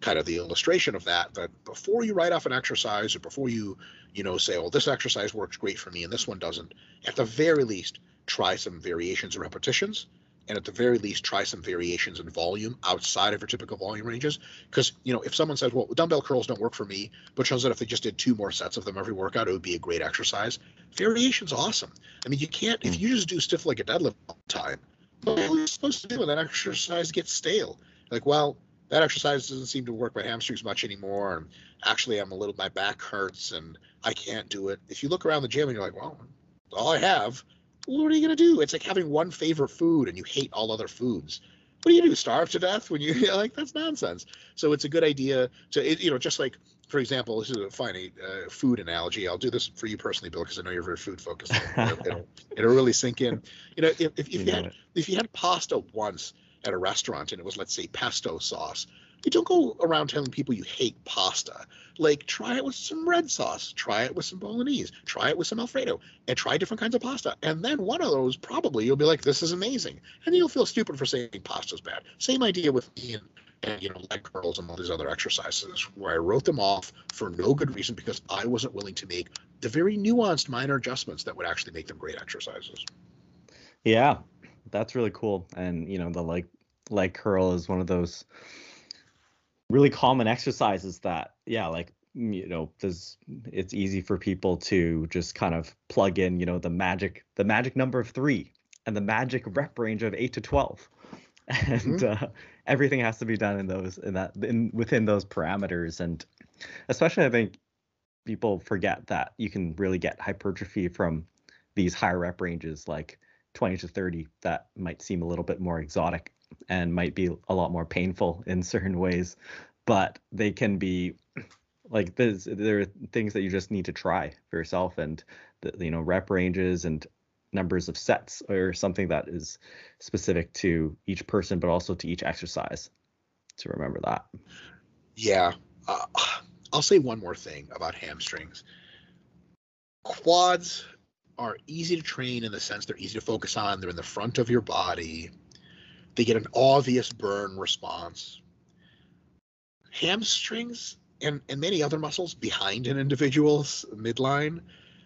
kind of the illustration of that. That before you write off an exercise, or before you, you know, say, "Oh, this exercise works great for me, and this one doesn't," at the very least, try some variations and repetitions and at the very least try some variations in volume outside of your typical volume ranges. Because you know if someone says well dumbbell curls don't work for me but shows that if they just did two more sets of them every workout it would be a great exercise. Variation's awesome. I mean you can't if hmm. you just do stiff legged deadlift all the time what are you supposed to do when that exercise gets stale? Like well that exercise doesn't seem to work my hamstrings much anymore and actually i'm a little my back hurts and i can't do it. If you look around the gym and you're like well all i have what are you going to do? It's like having one favorite food and you hate all other foods. What do you do? Starve to death when you like that's nonsense. So it's a good idea to you know just like for example, this is a funny uh, food analogy. I'll do this for you personally, Bill, because I know you're very food focused. it'll, it'll, it'll, really sink in. You know, if, if, if you, you had if you had pasta once at a restaurant and it was let's say pesto sauce, you don't go around telling people you hate pasta. Like, try it with some red sauce, try it with some bolognese, try it with some Alfredo, and try different kinds of pasta. And then one of those, probably, you'll be like, this is amazing. And you'll feel stupid for saying pasta's bad. Same idea with me and, and you know, leg curls and all these other exercises, where I wrote them off for no good reason because I wasn't willing to make the very nuanced minor adjustments that would actually make them great exercises. Yeah, that's really cool. And, you know, the leg leg curl is one of those really common exercises that yeah like you know there's it's easy for people to just kind of plug in you know the magic the magic number of three and the magic rep range of 8 to 12 and mm-hmm. uh, everything has to be done in those in that in within those parameters. And especially i think people forget that you can really get hypertrophy from these higher rep ranges like 20 to 30 that might seem a little bit more exotic and might be a lot more painful in certain ways, but they can be like. There are things that you just need to try for yourself, and the, you know rep ranges and numbers of sets or something that is specific to each person, but also to each exercise. To remember that. Yeah, uh, I'll say one more thing about hamstrings. quads are easy to train in the sense they're easy to focus on. They're in the front of your body. They get an obvious burn response. Hamstrings and, and many other muscles behind an individual's midline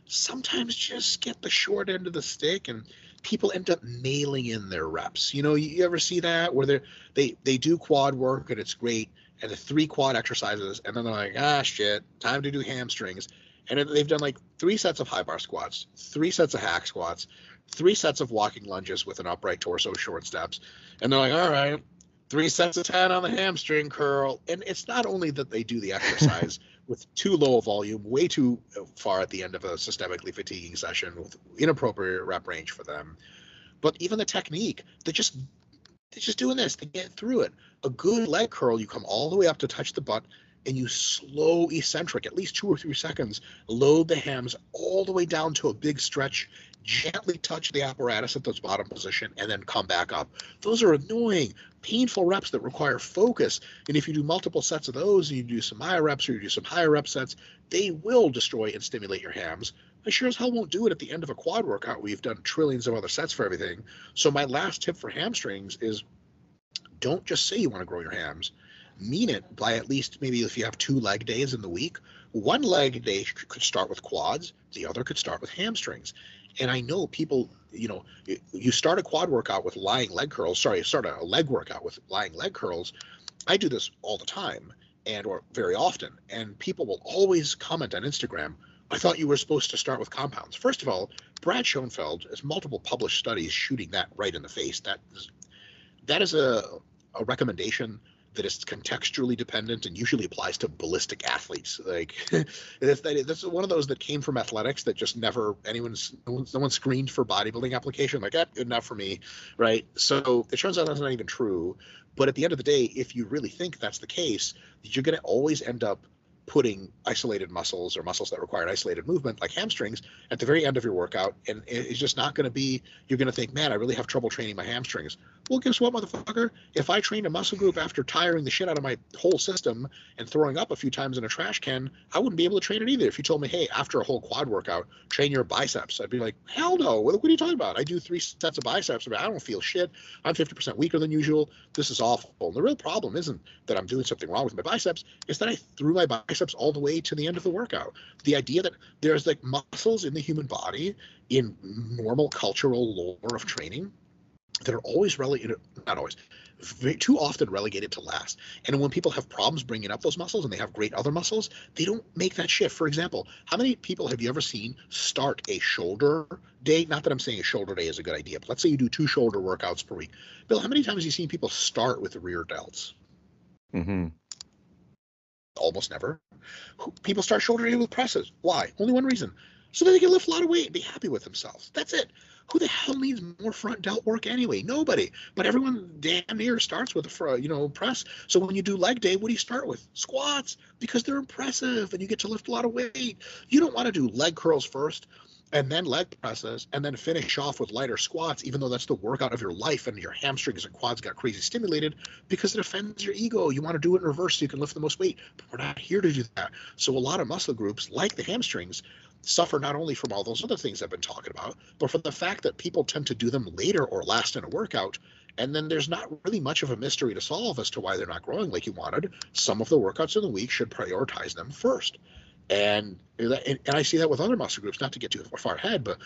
sometimes just get the short end of the stick and people end up mailing in their reps. You know, you ever see that where they they they do quad work and it's great and the three quad exercises and then they're like, ah shit, time to do hamstrings. And they've done like three sets of high bar squats, three sets of hack squats, three sets of walking lunges with an upright torso short steps. And they're like, all right, three sets of 10 on the hamstring curl. And it's not only that they do the exercise with too low a volume, way too far at the end of a systemically fatiguing session with inappropriate rep range for them, but even the technique, they're just they're just doing this They get through it. A good leg curl, you come all the way up to touch the butt and you slow eccentric, at least two or three seconds, load the hams all the way down to a big stretch, gently touch the apparatus at the bottom position, and then come back up. Those are annoying, painful reps that require focus. And if you do multiple sets of those, and you do some higher reps or you do some higher rep sets, they will destroy and stimulate your hams. I sure as hell won't do it at the end of a quad workout where you've done trillions of other sets for everything. So my last tip for hamstrings is don't just say you want to grow your hams mean it by at least maybe if you have two leg days in the week, one leg day could start with quads, the other could start with hamstrings. And I know people, you know, you start a quad workout with lying leg curls. Sorry, start a leg workout with lying leg curls. I do this all the time and or very often. And people will always comment on Instagram, I thought you were supposed to start with compounds. First of all, Brad Schoenfeld has multiple published studies shooting that right in the face. That is, that is a, a recommendation that is contextually dependent and usually applies to ballistic athletes. Like that's, that's one of those that came from athletics that just never anyone's no one screened for bodybuilding application. Like, eh, good enough for me, right? So it turns out that's not even true. But at the end of the day, if you really think that's the case, you're going to always end up putting isolated muscles or muscles that require isolated movement like hamstrings at the very end of your workout and it's just not going to be you're going to think man i really have trouble training my hamstrings well guess what motherfucker? If i trained a muscle group after tiring the shit out of my whole system and throwing up a few times in a trash can i wouldn't be able to train it either. If you told me hey after a whole quad workout train your biceps i'd be like hell no. What, are you talking about? I do three sets of biceps but i don't feel shit. I'm 50% weaker than usual. This is awful. And the real problem isn't that i'm doing something wrong with my biceps. It's that i threw my biceps all the way to the end of the workout. The idea that there's like muscles in the human body in normal cultural lore of training that are always relegated, not always, too often relegated to last. And when people have problems bringing up those muscles and they have great other muscles, they don't make that shift. For example, how many people have you ever seen start a shoulder day? Not that I'm saying a shoulder day is a good idea, but let's say you do two shoulder workouts per week. Bill, how many times have you seen people start with the rear delts? Mm-hmm almost never. People start shoulder day with presses. Why? Only one reason. So that they can lift a lot of weight and be happy with themselves. That's it. Who the hell needs more front delt work anyway? Nobody. But everyone damn near starts with a front, you know press. So when you do leg day, what do you start with? Squats because they're impressive and you get to lift a lot of weight. You don't want to do leg curls first and then leg presses and then finish off with lighter squats even though that's the workout of your life and your hamstrings and quads got crazy stimulated because it offends your ego you want to do it in reverse so you can lift the most weight but we're not here to do that so a lot of muscle groups like the hamstrings suffer not only from all those other things i've been talking about but from the fact that people tend to do them later or last in a workout and then there's not really much of a mystery to solve as to why they're not growing like you wanted. Some of the workouts in the week should prioritize them first. And, and I see that with other muscle groups, not to get too far ahead, but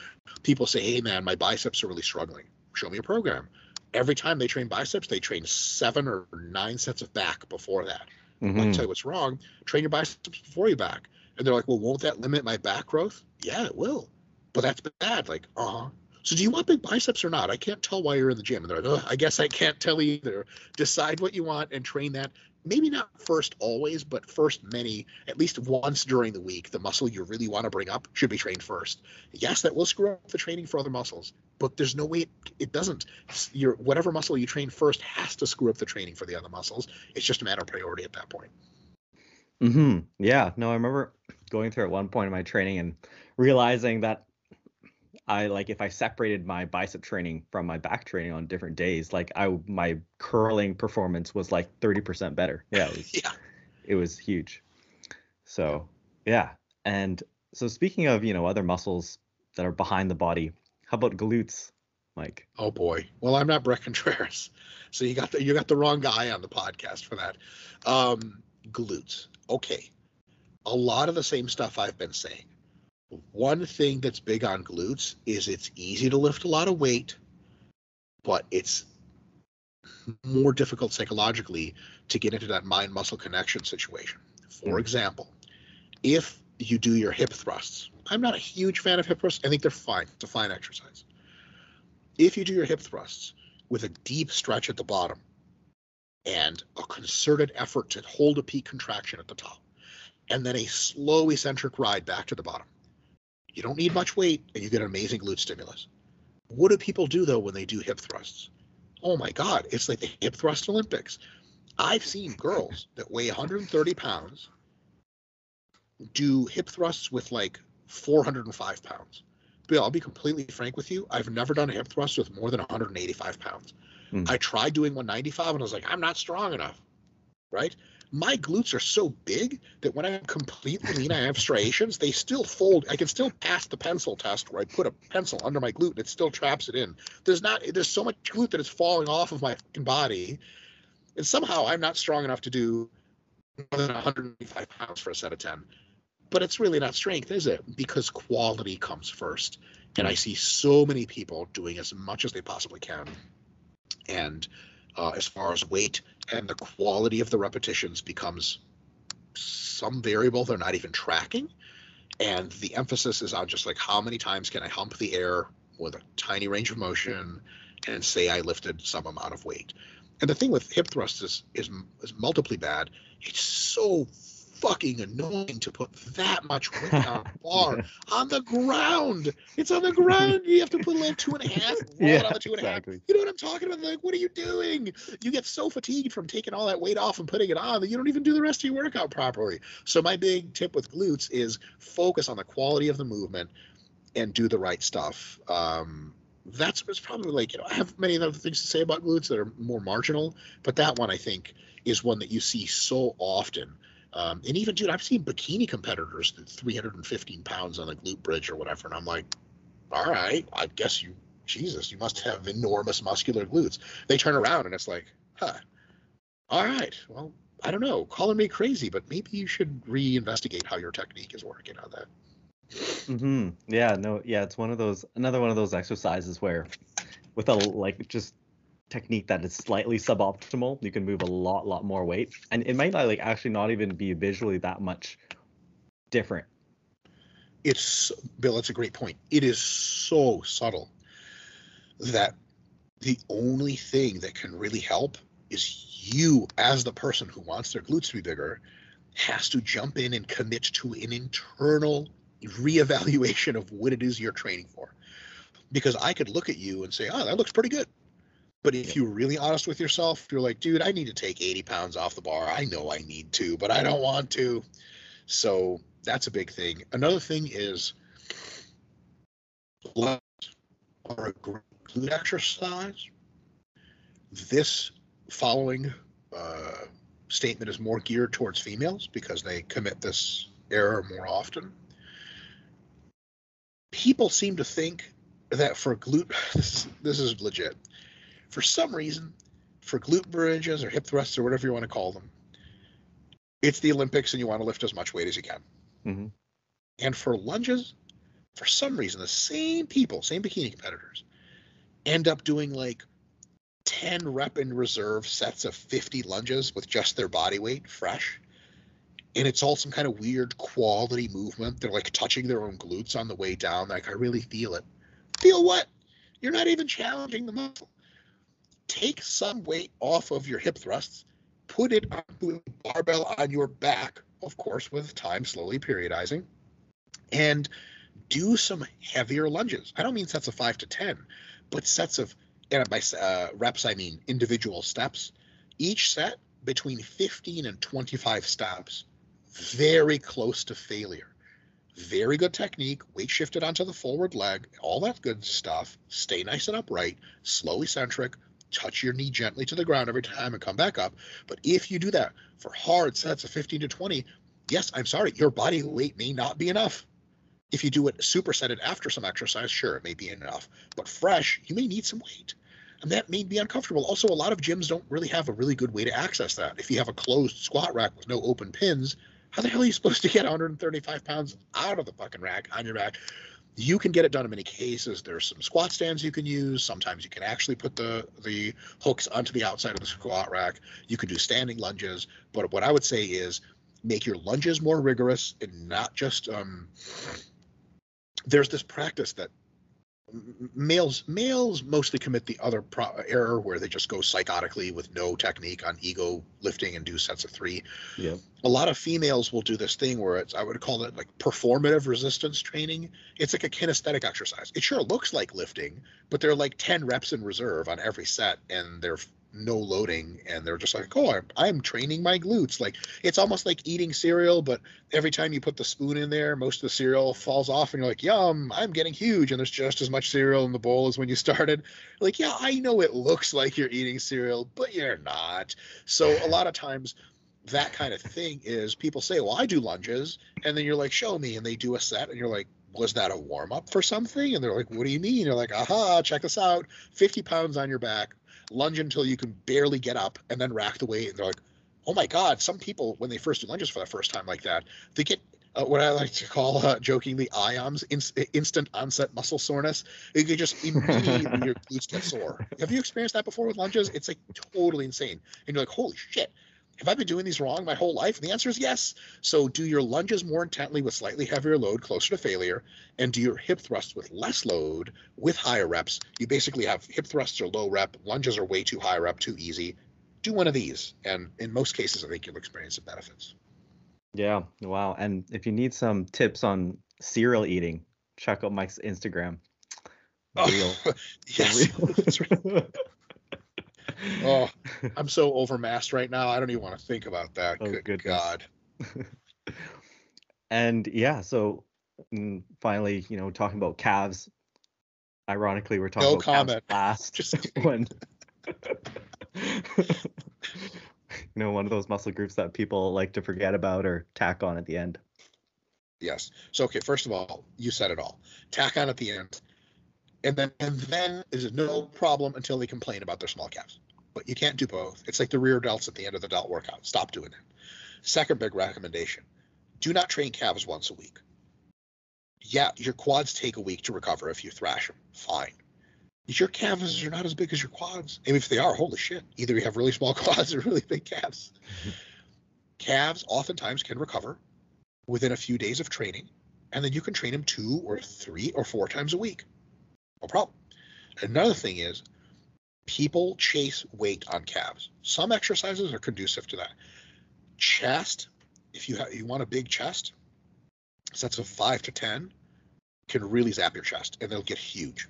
people say, hey, man, my biceps are really struggling. Show me a program. Every time they train biceps, they train seven or nine sets of back before that. Mm-hmm. I tell you what's wrong. Train your biceps before you back. And they're like, well, won't that limit my back growth? Yeah, it will. But that's bad. Like, uh huh. So do you want big biceps or not? I can't tell why you're in the gym. And they're like, I guess I can't tell either. Decide what you want and train that maybe not first always, but first many, at least once during the week, the muscle you really want to bring up should be trained first. Yes, that will screw up the training for other muscles, but there's no way it, it doesn't. Your whatever muscle you train first has to screw up the training for the other muscles. It's just a matter of priority at that point. Hmm. Yeah. No, I remember going through at one point in my training and realizing that I like if I separated my bicep training from my back training on different days, like I my curling performance was like 30% better. Yeah, it was, yeah. It was huge. So, yeah. And So speaking of, you know, other muscles that are behind the body, how about glutes, Mike? Oh boy. Well, I'm not Bret Contreras, so you got the you got the wrong guy on the podcast for that. Um, glutes. Okay. A lot of the same stuff I've been saying. One thing that's big on glutes is it's easy to lift a lot of weight, but it's more difficult psychologically to get into that mind muscle connection situation. For Mm. example, if you do your hip thrusts, I'm not a huge fan of hip thrusts. I think they're fine. It's a fine exercise. If you do your hip thrusts with a deep stretch at the bottom and a concerted effort to hold a peak contraction at the top, and then a slow eccentric ride back to the bottom, you don't need much weight and you get an amazing glute stimulus. What do people do though when they do hip thrusts? Oh my God, it's like the hip thrust Olympics. I've seen girls that weigh 130 pounds do hip thrusts with like 405 pounds. Bill, I'll be completely frank with you. I've never done a hip thrust with more than 185 pounds. Hmm. I tried doing 195 and I was like, I'm not strong enough. Right? My glutes are so big that when I'm completely lean, I have striations, they still fold. I can still pass the pencil test where I put a pencil under my glute and it still traps it in. There's not there's so much glute that it's falling off of my fucking body. And somehow I'm not strong enough to do more than 185 pounds for a set of 10 but it's really not strength, is it? Because quality comes first. And I see so many people doing as much as they possibly can. And uh, as far as weight and the quality of the repetitions becomes some variable they're not even tracking. And the emphasis is on just like how many times can I hump the air with a tiny range of motion and say I lifted some amount of weight. And the thing with hip thrusts is is, is multiply bad. It's so fucking annoying to put that much weight on a bar on the ground. It's on the ground. You have to put like two and a half, it on the two and a half. exactly. You know what I'm talking about? Like, what are you doing? You get so fatigued from taking all that weight off and putting it on that you don't even do the rest of your workout properly. So my big tip with glutes is focus on the quality of the movement and do the right stuff. Um, that's it's probably like you know I have many other things to say about glutes that are more marginal, but that one I think is one that you see so often. Um, and even dude, I've seen bikini competitors at 315 pounds on a glute bridge or whatever, and I'm like, all right, I guess you, Jesus, you must have enormous muscular glutes. They turn around and it's like, huh, all right, well, I don't know, calling me crazy, but maybe you should reinvestigate how your technique is working on that. Mm-hmm. Yeah, no, yeah, it's one of those another one of those exercises where with a like just technique that is slightly suboptimal, you can move a lot, lot more weight. And it might not like actually not even be visually that much different. it's Bill, that's a great point. It is so subtle that the only thing that can really help is you, as the person who wants their glutes to be bigger, has to jump in and commit to an internal reevaluation of what it is you're training for. Because I could look at you and say, oh, that looks pretty good. But if you're really honest with yourself, you're like, dude, I need to take 80 pounds off the bar. I know I need to, but I don't want to. So that's a big thing. Another thing is legs are a great glute exercise. This following uh, statement is more geared towards females because they commit this error more often. People seem to think that for glute, this is, this is legit. For some reason, for glute bridges or hip thrusts or whatever you want to call them, it's the Olympics and you want to lift as much weight as you can. Mhm. And for lunges, for some reason, the same people, same bikini competitors, end up doing like 10 rep in reserve sets of 50 lunges with just their body weight fresh. And it's all some kind of weird quality movement. They're like touching their own glutes on the way down. Like, I really feel it. Feel what? You're not even challenging the muscle. Take some weight off of your hip thrusts, put it on a barbell on your back, of course, with time slowly periodizing, and do some heavier lunges. I don't mean sets of five to 10, but sets of, and by uh, reps, I mean individual steps. Each set between 15 and 25 steps, very close to failure. Very good technique, weight shifted onto the forward leg, all that good stuff. Stay nice and upright, slow eccentric, touch your knee gently to the ground every time and come back up. But if you do that for hard sets of 15 to 20, yes, I'm sorry, your body weight may not be enough. If you do it supersetted after some exercise, sure, it may be enough. But fresh, you may need some weight. And that may be uncomfortable. Also, a lot of gyms don't really have a really good way to access that. If you have a closed squat rack with no open pins, how the hell are you supposed to get 135 pounds out of the fucking rack on your back? You can get it done in many cases. There's some squat stands you can use. Sometimes you can actually put the the hooks onto the outside of the squat rack. You can do standing lunges. But what I would say is make your lunges more rigorous and not just um, there's this practice that males males mostly commit the other pro- error where they just go psychotically with no technique on ego lifting and do sets of three. Yeah. A lot of females will do this thing where it's I would call it like performative resistance training. It's like a kinesthetic exercise. It sure looks like lifting, but they're like 10 reps in reserve on every set and they're no loading and they're just like oh I'm, I'm training my glutes like it's almost like eating cereal but every time you put the spoon in there most of the cereal falls off and you're like yum i'm getting huge and there's just as much cereal in the bowl as when you started like yeah i know it looks like you're eating cereal but you're not so a lot of times that kind of thing is people say well i do lunges and then you're like show me and they do a set and you're like was that a warm up for something? And they're like, what do you mean? You're like, aha, check this out. 50 pounds on your back, lunge until you can barely get up, and then rack the weight. And they're like, oh my God, some people, when they first do lunges for the first time like that, they get uh, what I like to call uh, jokingly IOMS, in- instant onset muscle soreness. You can just immediately your glutes get sore. Have you experienced that before with lunges? It's like totally insane. And you're like, holy shit, have I been doing these wrong my whole life? And the answer is yes. So do your lunges more intently with slightly heavier load closer to failure, and do your hip thrusts with less load with higher reps. You basically have hip thrusts are low rep, lunges are way too high rep, too easy. Do one of these, and in most cases, I think you'll experience the benefits. Yeah, wow. And if you need some tips on cereal eating, check out Mike's Instagram. Oh, Real. Oh, yes. Oh, I'm so overmassed right now. I don't even want to think about that. Oh, Good goodness. God. and yeah, so mm, finally, you know, talking about calves. Ironically, we're talking no about comment. calves last. Just when you know, one of those muscle groups that people like to forget about or tack on at the end. Yes. So okay, first of all, you said it all. Tack on at the end. And then and then is no problem until they complain about their small calves but you can't do both. It's like the rear delts at the end of the delt workout. Stop doing it. Second big recommendation do not train calves once a week. Yeah, your quads take a week to recover if you thrash them. Fine. Your calves are not as big as your quads. And if they are, holy shit. Either you have really small quads or really big calves. calves oftentimes can recover within a few days of training, and then you can train them two or three or four times a week. No problem. Another thing is people chase weight on calves. Some exercises are conducive to that. Chest, if you have, you want a big chest, sets of five to ten can really zap your chest and they'll get huge.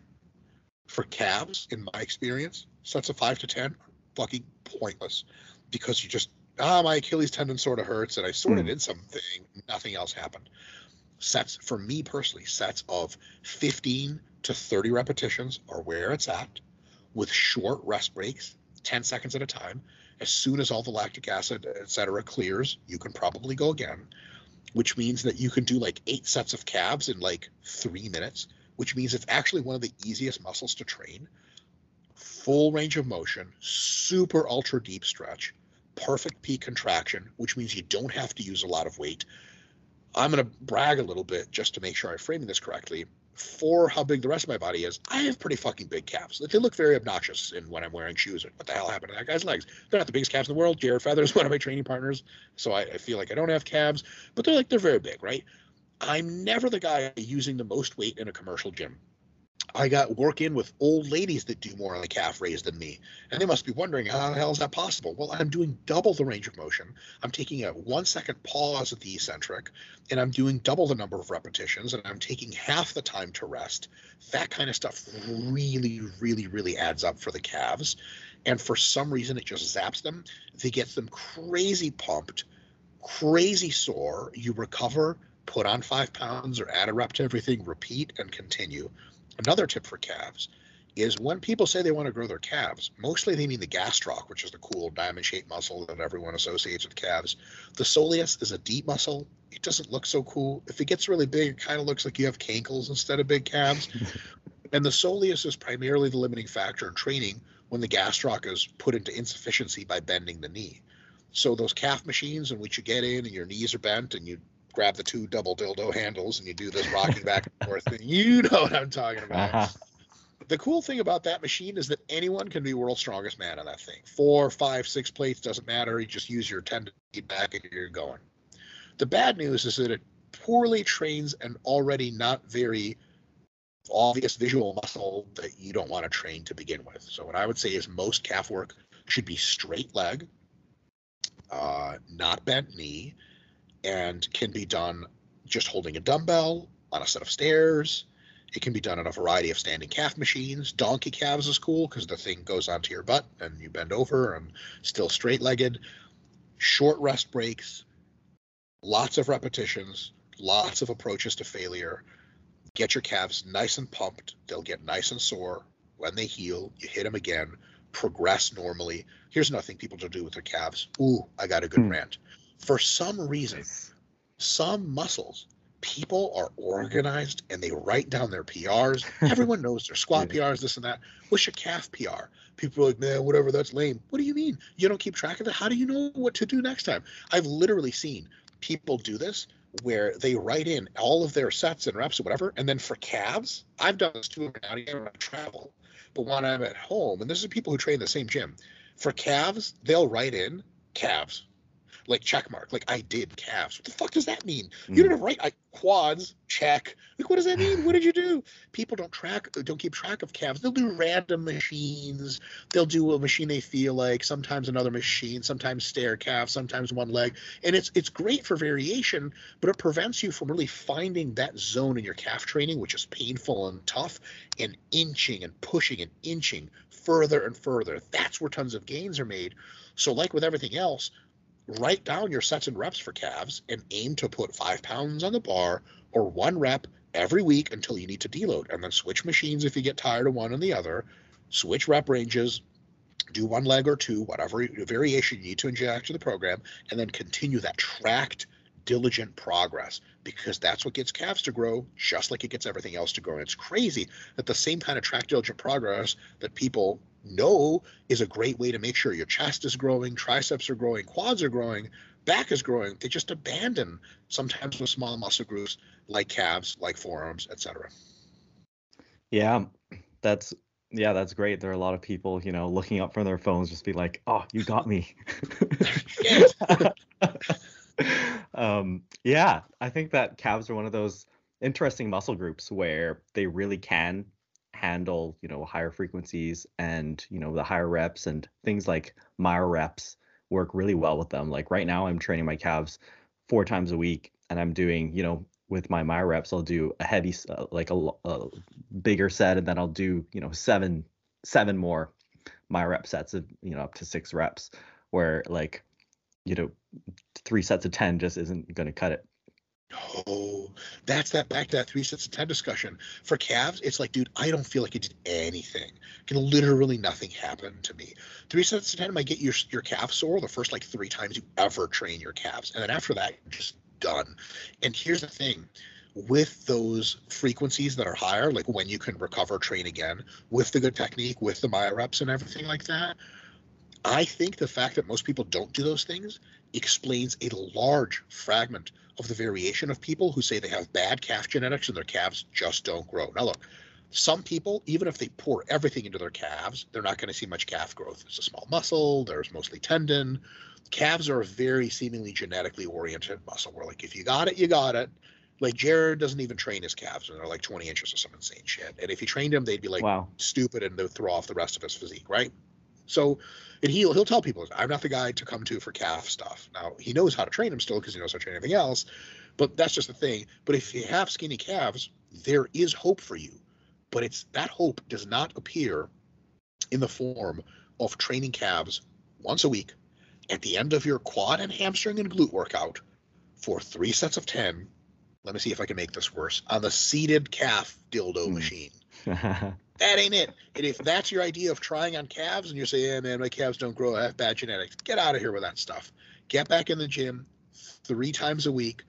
For calves, in my experience, sets of five to ten are fucking pointless because you just ah my Achilles tendon sort of hurts and I sort of mm. did something, nothing else happened. Sets for me personally, sets of 15 to 30 repetitions are where it's at with short rest breaks, 10 seconds at a time. As soon as all the lactic acid, et cetera, clears, you can probably go again, which means that you can do like eight sets of calves in like three minutes, which means it's actually one of the easiest muscles to train. Full range of motion, super ultra deep stretch, perfect peak contraction, which means you don't have to use a lot of weight. I'm going to brag a little bit just to make sure I'm framing this correctly for how big the rest of my body is, I have pretty fucking big calves. They look very obnoxious in when I'm wearing shoes. What the hell happened to that guy's legs? They're not the biggest calves in the world. Jared Feather is one of my training partners, so I, I feel like I don't have calves, but they're like they're very big, right? I'm never the guy using the most weight in a commercial gym. I got work in with old ladies that do more on the calf raise than me. And they must be wondering, how the hell is that possible? Well, I'm doing double the range of motion. I'm taking a one second pause at the eccentric, and I'm doing double the number of repetitions, and I'm taking half the time to rest. That kind of stuff really, really, really adds up for the calves. And for some reason, it just zaps them. They get them crazy pumped, crazy sore. You recover, put on five pounds or add a rep to everything, repeat, and continue Another tip for calves is when people say they want to grow their calves, mostly they mean the gastroc, which is the cool diamond shaped muscle that everyone associates with calves. The soleus is a deep muscle. it doesn't look so cool. If it gets really big, it kind of looks like you have cankles instead of big calves. and the soleus is primarily the limiting factor in training when the gastroc is put into insufficiency by bending the knee. So those calf machines in which you get in and your knees are bent and you grab the two double dildo handles and you do this rocking back and forth thing. You know what I'm talking about. Uh-huh. The cool thing about that machine is that anyone can be world's strongest man on that thing. Four, five, six plates doesn't matter. You just use your tendon back and you're going. The bad news is that it poorly trains an already not very obvious visual muscle that you don't want to train to begin with. So what I would say is most calf work should be straight leg, uh, not bent knee, and can be done just holding a dumbbell on a set of stairs. It can be done on a variety of standing calf machines. Donkey calves is cool because the thing goes onto your butt and you bend over and still straight legged. Short rest breaks, lots of repetitions, lots of approaches to failure. Get your calves nice and pumped. They'll get nice and sore. When they heal, you hit them again. Progress normally. Here's nothing people to do with their calves. Ooh, I got a good mm. rant. For some reason, some muscles, people are organized and they write down their PRs. Everyone knows their squat PRs, this and that. What's your calf PR? People are like, man, whatever, that's lame. What do you mean? You don't keep track of it? How do you know what to do next time? I've literally seen people do this where they write in all of their sets and reps or whatever. And then for calves, I've done this too now when I travel, but when I'm at home, and this is people who train the same gym, for calves, they'll write in calves like check mark. Like I did calves. What the fuck does that mean? Mm. You didn't write I, quads check. Like what does that mean? what did you do? People don't track don't keep track of calves. They'll do random machines. They'll do a machine they feel like. Sometimes another machine. Sometimes stair calf. Sometimes one leg. And it's it's great for variation, but it prevents you from really finding that zone in your calf training, which is painful and tough, and inching and pushing and inching further and further. That's where tons of gains are made. So, like with everything else, write down your sets and reps for calves and aim to put five pounds on the bar or one rep every week until you need to deload. And then switch machines if you get tired of one and the other. Switch rep ranges. Do one leg or two whatever variation you need to inject to the program and then continue that tracked diligent progress because that's what gets calves to grow just like it gets everything else to grow. And it's crazy that the same kind of track diligent progress that people know is a great way to make sure your chest is growing, triceps are growing, quads are growing, back is growing. They just abandon sometimes with small muscle groups like calves, like forearms, etc. Yeah, that's yeah, that's great. There are a lot of people, you know, looking up from their phones, just be like, "Oh, you got me." um, yeah, I think that calves are one of those interesting muscle groups where they really can handle you know higher frequencies and you know the higher reps and things like myo reps work really well with them. Like right now i'm training my calves four times a week and i'm doing you know with my myo reps i'll do a heavy uh, like a, a, bigger set and then i'll do you know seven seven more myo rep sets of you know up to six reps where like you know three sets of 10 just isn't going to cut it Oh, that's that back to that three sets of 10 discussion. For calves, it's like, dude, I don't feel like it did anything. Can literally nothing happen to me. Three sets of 10 might get your, your calf sore the first like three times you ever train your calves. And then after that, just done. And here's the thing with those frequencies that are higher, like when you can recover, train again with the good technique, with the MyoReps and everything like that, I think the fact that most people don't do those things explains a large fragment of the variation of people who say they have bad calf genetics and their calves just don't grow. Now, look, some people, even if they pour everything into their calves, they're not going to see much calf growth. It's a small muscle, there's mostly tendon. Calves are a very seemingly genetically oriented muscle where, like, if you got it, you got it. Like, Jared doesn't even train his calves, and they're like 20 inches or some insane shit. And if he trained them, they'd be like wow. stupid and they'd throw off the rest of his physique, right? So, and he'll he'll tell people, I'm not the guy to come to for calf stuff. Now he knows how to train them still because he knows how to train anything else, but that's just the thing. But if you have skinny calves, there is hope for you, but it's that hope does not appear in the form of training calves once a week at the end of your quad and hamstring and glute workout for three sets of ten. Let me see if I can make this worse on the seated calf dildo mm. machine. That ain't it. And if that's your idea of trying on calves and you're saying, yeah, man, my calves don't grow, I have bad genetics, get out of here with that stuff. Get back in the gym three times a week.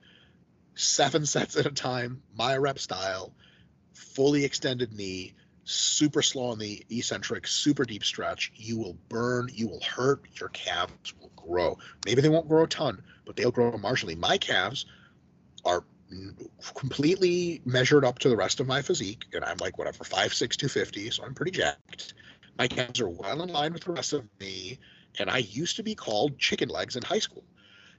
seven sets at a time, myo rep style, fully extended knee, super slow on the eccentric, super deep stretch. You will burn, you will hurt, your calves will grow. Maybe they won't grow a ton, but they'll grow marginally. My calves are completely measured up to the rest of my physique, and I'm like whatever, 5'6, 250, so I'm pretty jacked. My calves are well in line with the rest of me, and I used to be called chicken legs in high school.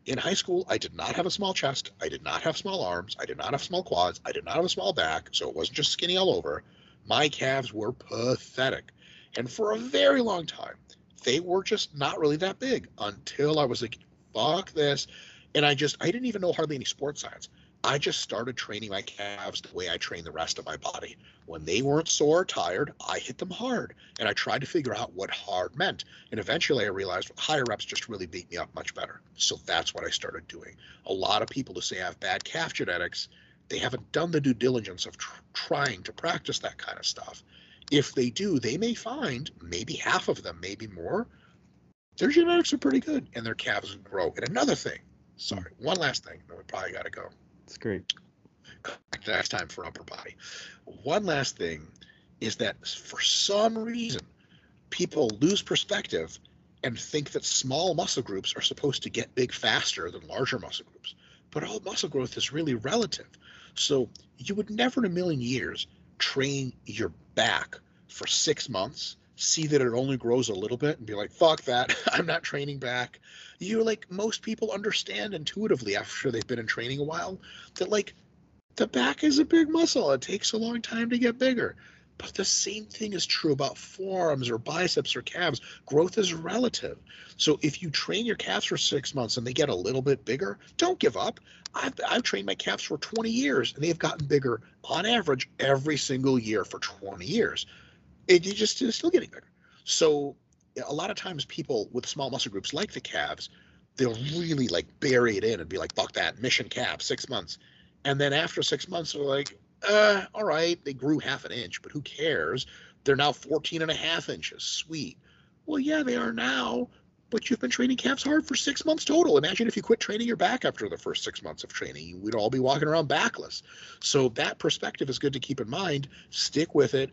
In high school, I did not have a small chest, I did not have small arms, I did not have small quads, I did not have a small back, so it wasn't just skinny all over. My calves were pathetic. And for a very long time, they were just not really that big until I was like, fuck this. And I just, I didn't even know hardly any sports science. I just started training my calves the way I train the rest of my body. When they weren't sore or tired, I hit them hard. And I tried to figure out what hard meant. And eventually I realized higher reps just really beat me up much better. So that's what I started doing. A lot of people who say I have bad calf genetics, they haven't done the due diligence of tr- trying to practice that kind of stuff. If they do, they may find maybe half of them, maybe more, their genetics are pretty good and their calves grow. And another thing, sorry, one last thing, then we probably got to go. It's great. Next time for upper body. One last thing is that for some reason, people lose perspective and think that small muscle groups are supposed to get big faster than larger muscle groups. But all muscle growth is really relative. So you would never in a million years train your back for six months, see that it only grows a little bit, and be like, fuck that, I'm not training back. You're like, most people understand intuitively after they've been in training a while that, like, the back is a big muscle. It takes a long time to get bigger. But the same thing is true about forearms or biceps or calves. Growth is relative. So if you train your calves for six months and they get a little bit bigger, don't give up. I've, I've trained my calves for 20 years and they've gotten bigger on average every single year for 20 years. It, you just it's still getting bigger. So a lot of times people with small muscle groups like the calves, they'll really like bury it in and be like, fuck that, mission calf, six months. And then after six months, they're like, uh, all right, they grew half an inch, but who cares? They're now 14 and a half inches. Sweet. Well, yeah, they are now, but you've been training calves hard for six months total. Imagine if you quit training your back after the first six months of training. We'd all be walking around backless. So that perspective is good to keep in mind. Stick with it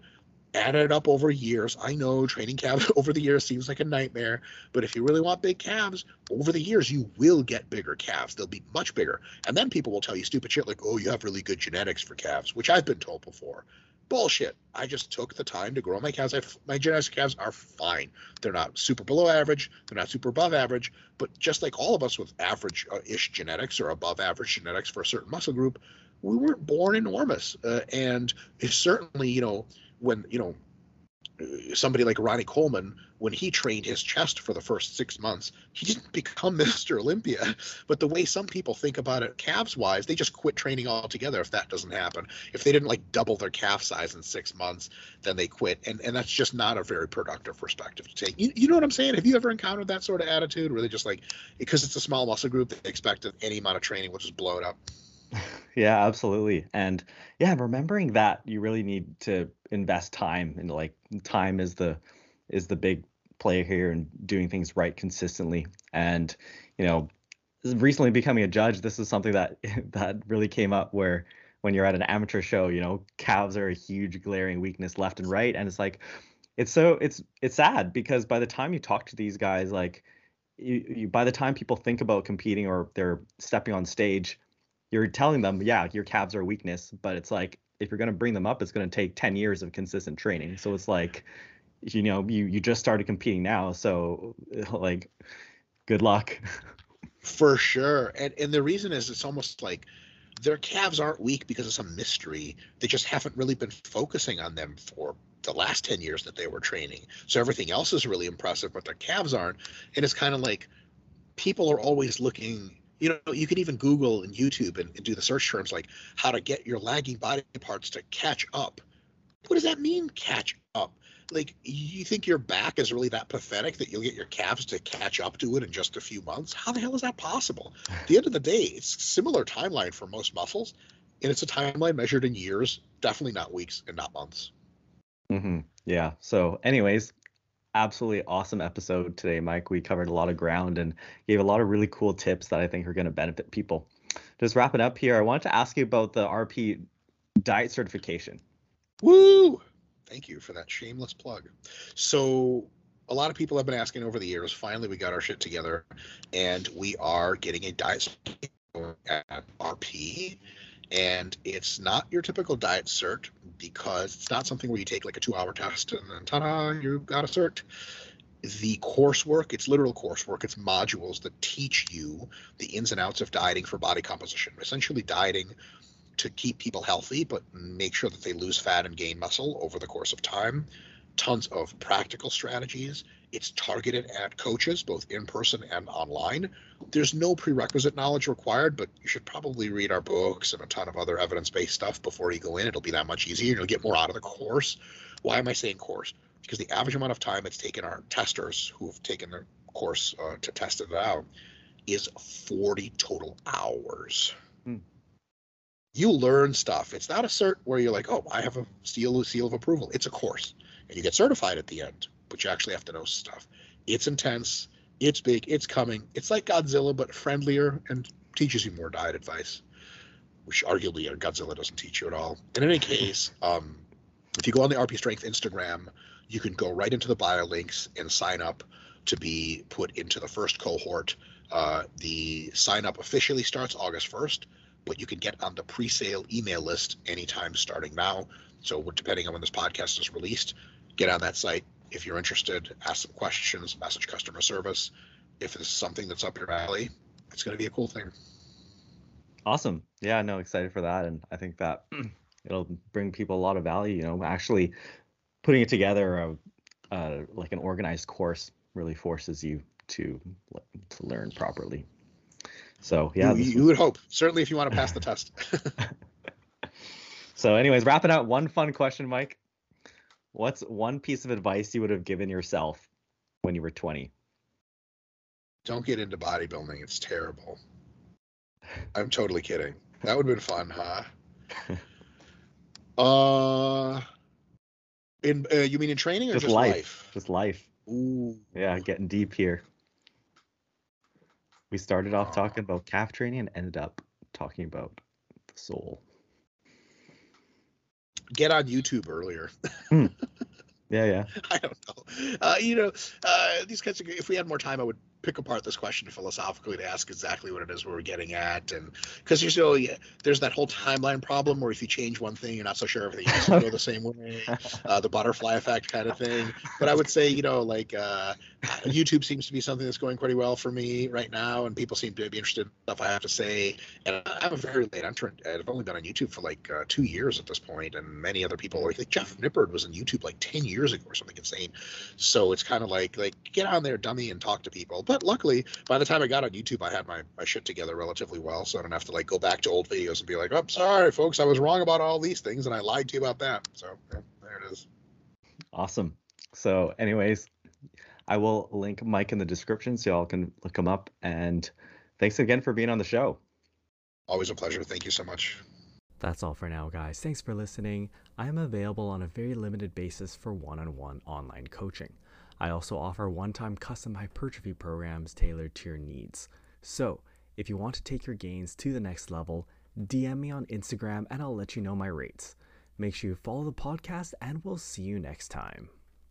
add it up over years. I know training calves over the years seems like a nightmare, but if you really want big calves, over the years you will get bigger calves. They'll be much bigger. And then people will tell you stupid shit like, "Oh, you have really good genetics for calves," which I've been told before. Bullshit. I just took the time to grow my calves. My genetics calves are fine. They're not super below average. They're not super above average. But just like all of us with average-ish genetics or above average genetics for a certain muscle group, we weren't born enormous. Uh, and certainly, you know, when you know somebody like Ronnie Coleman, when he trained his chest for the first six months, he didn't become Mr. Olympia. But the way some people think about it, calves wise, they just quit training altogether if that doesn't happen. If they didn't like double their calf size in six months, then they quit. And and that's just not a very productive perspective to take. You, you know what I'm saying? Have you ever encountered that sort of attitude where they just like, because it's a small muscle group, they expect any amount of training will just blow it up? Yeah, absolutely. And yeah, remembering that you really need to invest time and like time is the is the big play here and doing things right consistently. And you know, recently becoming a judge, this is something that that really came up where when you're at an amateur show, you know, calves are a huge glaring weakness left and right and it's like it's so it's it's sad because by the time you talk to these guys like you, you by the time people think about competing or they're stepping on stage you're telling them, yeah, your calves are a weakness, but it's like if you're going to bring them up, it's going to take 10 years of consistent training. So it's like, you know, you you just started competing now, so like, good luck. For sure, and and the reason is it's almost like their calves aren't weak because of some mystery. They just haven't really been focusing on them for the last 10 years that they were training. So everything else is really impressive, but their calves aren't. And it's kind of like people are always looking you know you can even google and youtube and, and, do the search terms like how to get your lagging body parts to catch up. What does that mean catch up? Like you think your back is really that pathetic that you'll get your calves to catch up to it in just a few months? How the hell is that possible? At the end of the day it's similar timeline for most muscles and it's a timeline measured in years definitely not weeks and not months. Mm-hmm. yeah. So anyways absolutely awesome episode today, Mike. We covered a lot of ground and gave a lot of really cool tips that I think are going to benefit people. just wrapping up here, I wanted to ask you about the RP diet certification. Woo! Thank you for that shameless plug. So, a lot of people have been asking over the years. Finally, we got our shit together, and we are getting a diet at RP. And it's not your typical diet cert because it's not something where you take like a two-hour test and then ta-da, you got a cert the coursework, it's literal coursework, it's modules that teach you the ins and outs of dieting for body composition. Essentially, dieting to keep people healthy, but make sure that they lose fat and gain muscle over the course of time. Tons of practical strategies. It's targeted at coaches, both in person and online. There's no prerequisite knowledge required, but you should probably read our books and a ton of other evidence based stuff before you go in. It'll be that much easier. And you'll get more out of the course. Why am I saying course? Because the average amount of time it's taken our testers who have taken the course uh, to test it out is 40 total hours. Hmm. You learn stuff. It's not a cert where you're like, oh, I have a seal, seal of approval. It's a course, and you get certified at the end, but you actually have to know stuff. It's intense. It's big. It's coming. It's like Godzilla, but friendlier and teaches you more diet advice, which arguably Godzilla doesn't teach you at all. In any case, um, if you go on the RP Strength Instagram, you can go right into the bio links and sign up to be put into the first cohort. Uh, the sign up officially starts August 1st, but you can get on the pre sale email list anytime starting now. So, depending on when this podcast is released, get on that site if you're interested, ask some questions, message customer service. If it's something that's up your alley, it's going to be a cool thing. Awesome. Yeah, no, excited for that. And I think that it'll bring people a lot of value, you know, actually putting it together uh, uh, like an organized course really forces you to to learn properly. So yeah, you, you was... would hope certainly if you want to pass the test. so, anyways, wrapping up one fun question, Mike. What's one piece of advice you would have given yourself when you were 20? Don't get into bodybuilding. It's terrible. I'm totally kidding. That would have been fun, huh? uh in uh, you mean in training or just, just life? life? Just life. Ooh. Yeah, getting deep here. We started off talking about calf training and ended up talking about the soul. Get on YouTube earlier. Hmm. Yeah, yeah. I don't know. Uh, you know, uh, these kinds of. If we had more time, I would pick apart this question philosophically to ask exactly what it is we're getting at, and because there's so yeah, there's that whole timeline problem where if you change one thing, you're not so sure everything else will go the same way, uh, the butterfly effect kind of thing. But I would say, you know, like uh, YouTube seems to be something that's going pretty well for me right now, and people seem to be interested in stuff I have to say. And I'm a very late. I'm turned. I've only been on YouTube for like uh, two years at this point, and many other people like, like Jeff Nippard was on YouTube like ten years ago or something insane. So it's kind of like like get on there, dummy, and talk to people. But luckily, by the time I got on YouTube, I had my, my shit together relatively well, so I don't have to like go back to old videos and be like, "Oh, sorry, folks, I was wrong about all these things, and I lied to you about that." So yeah, there it is. Awesome. So, anyways, I will link Mike in the description so y'all can look him up. And thanks again for being on the show. Always a pleasure. Thank you so much. That's all for now, guys. Thanks for listening. I am available on a very limited basis for one on one online coaching. I also offer one time custom hypertrophy programs tailored to your needs. So, if you want to take your gains to the next level, DM me on Instagram and I'll let you know my rates. Make sure you follow the podcast, and we'll see you next time.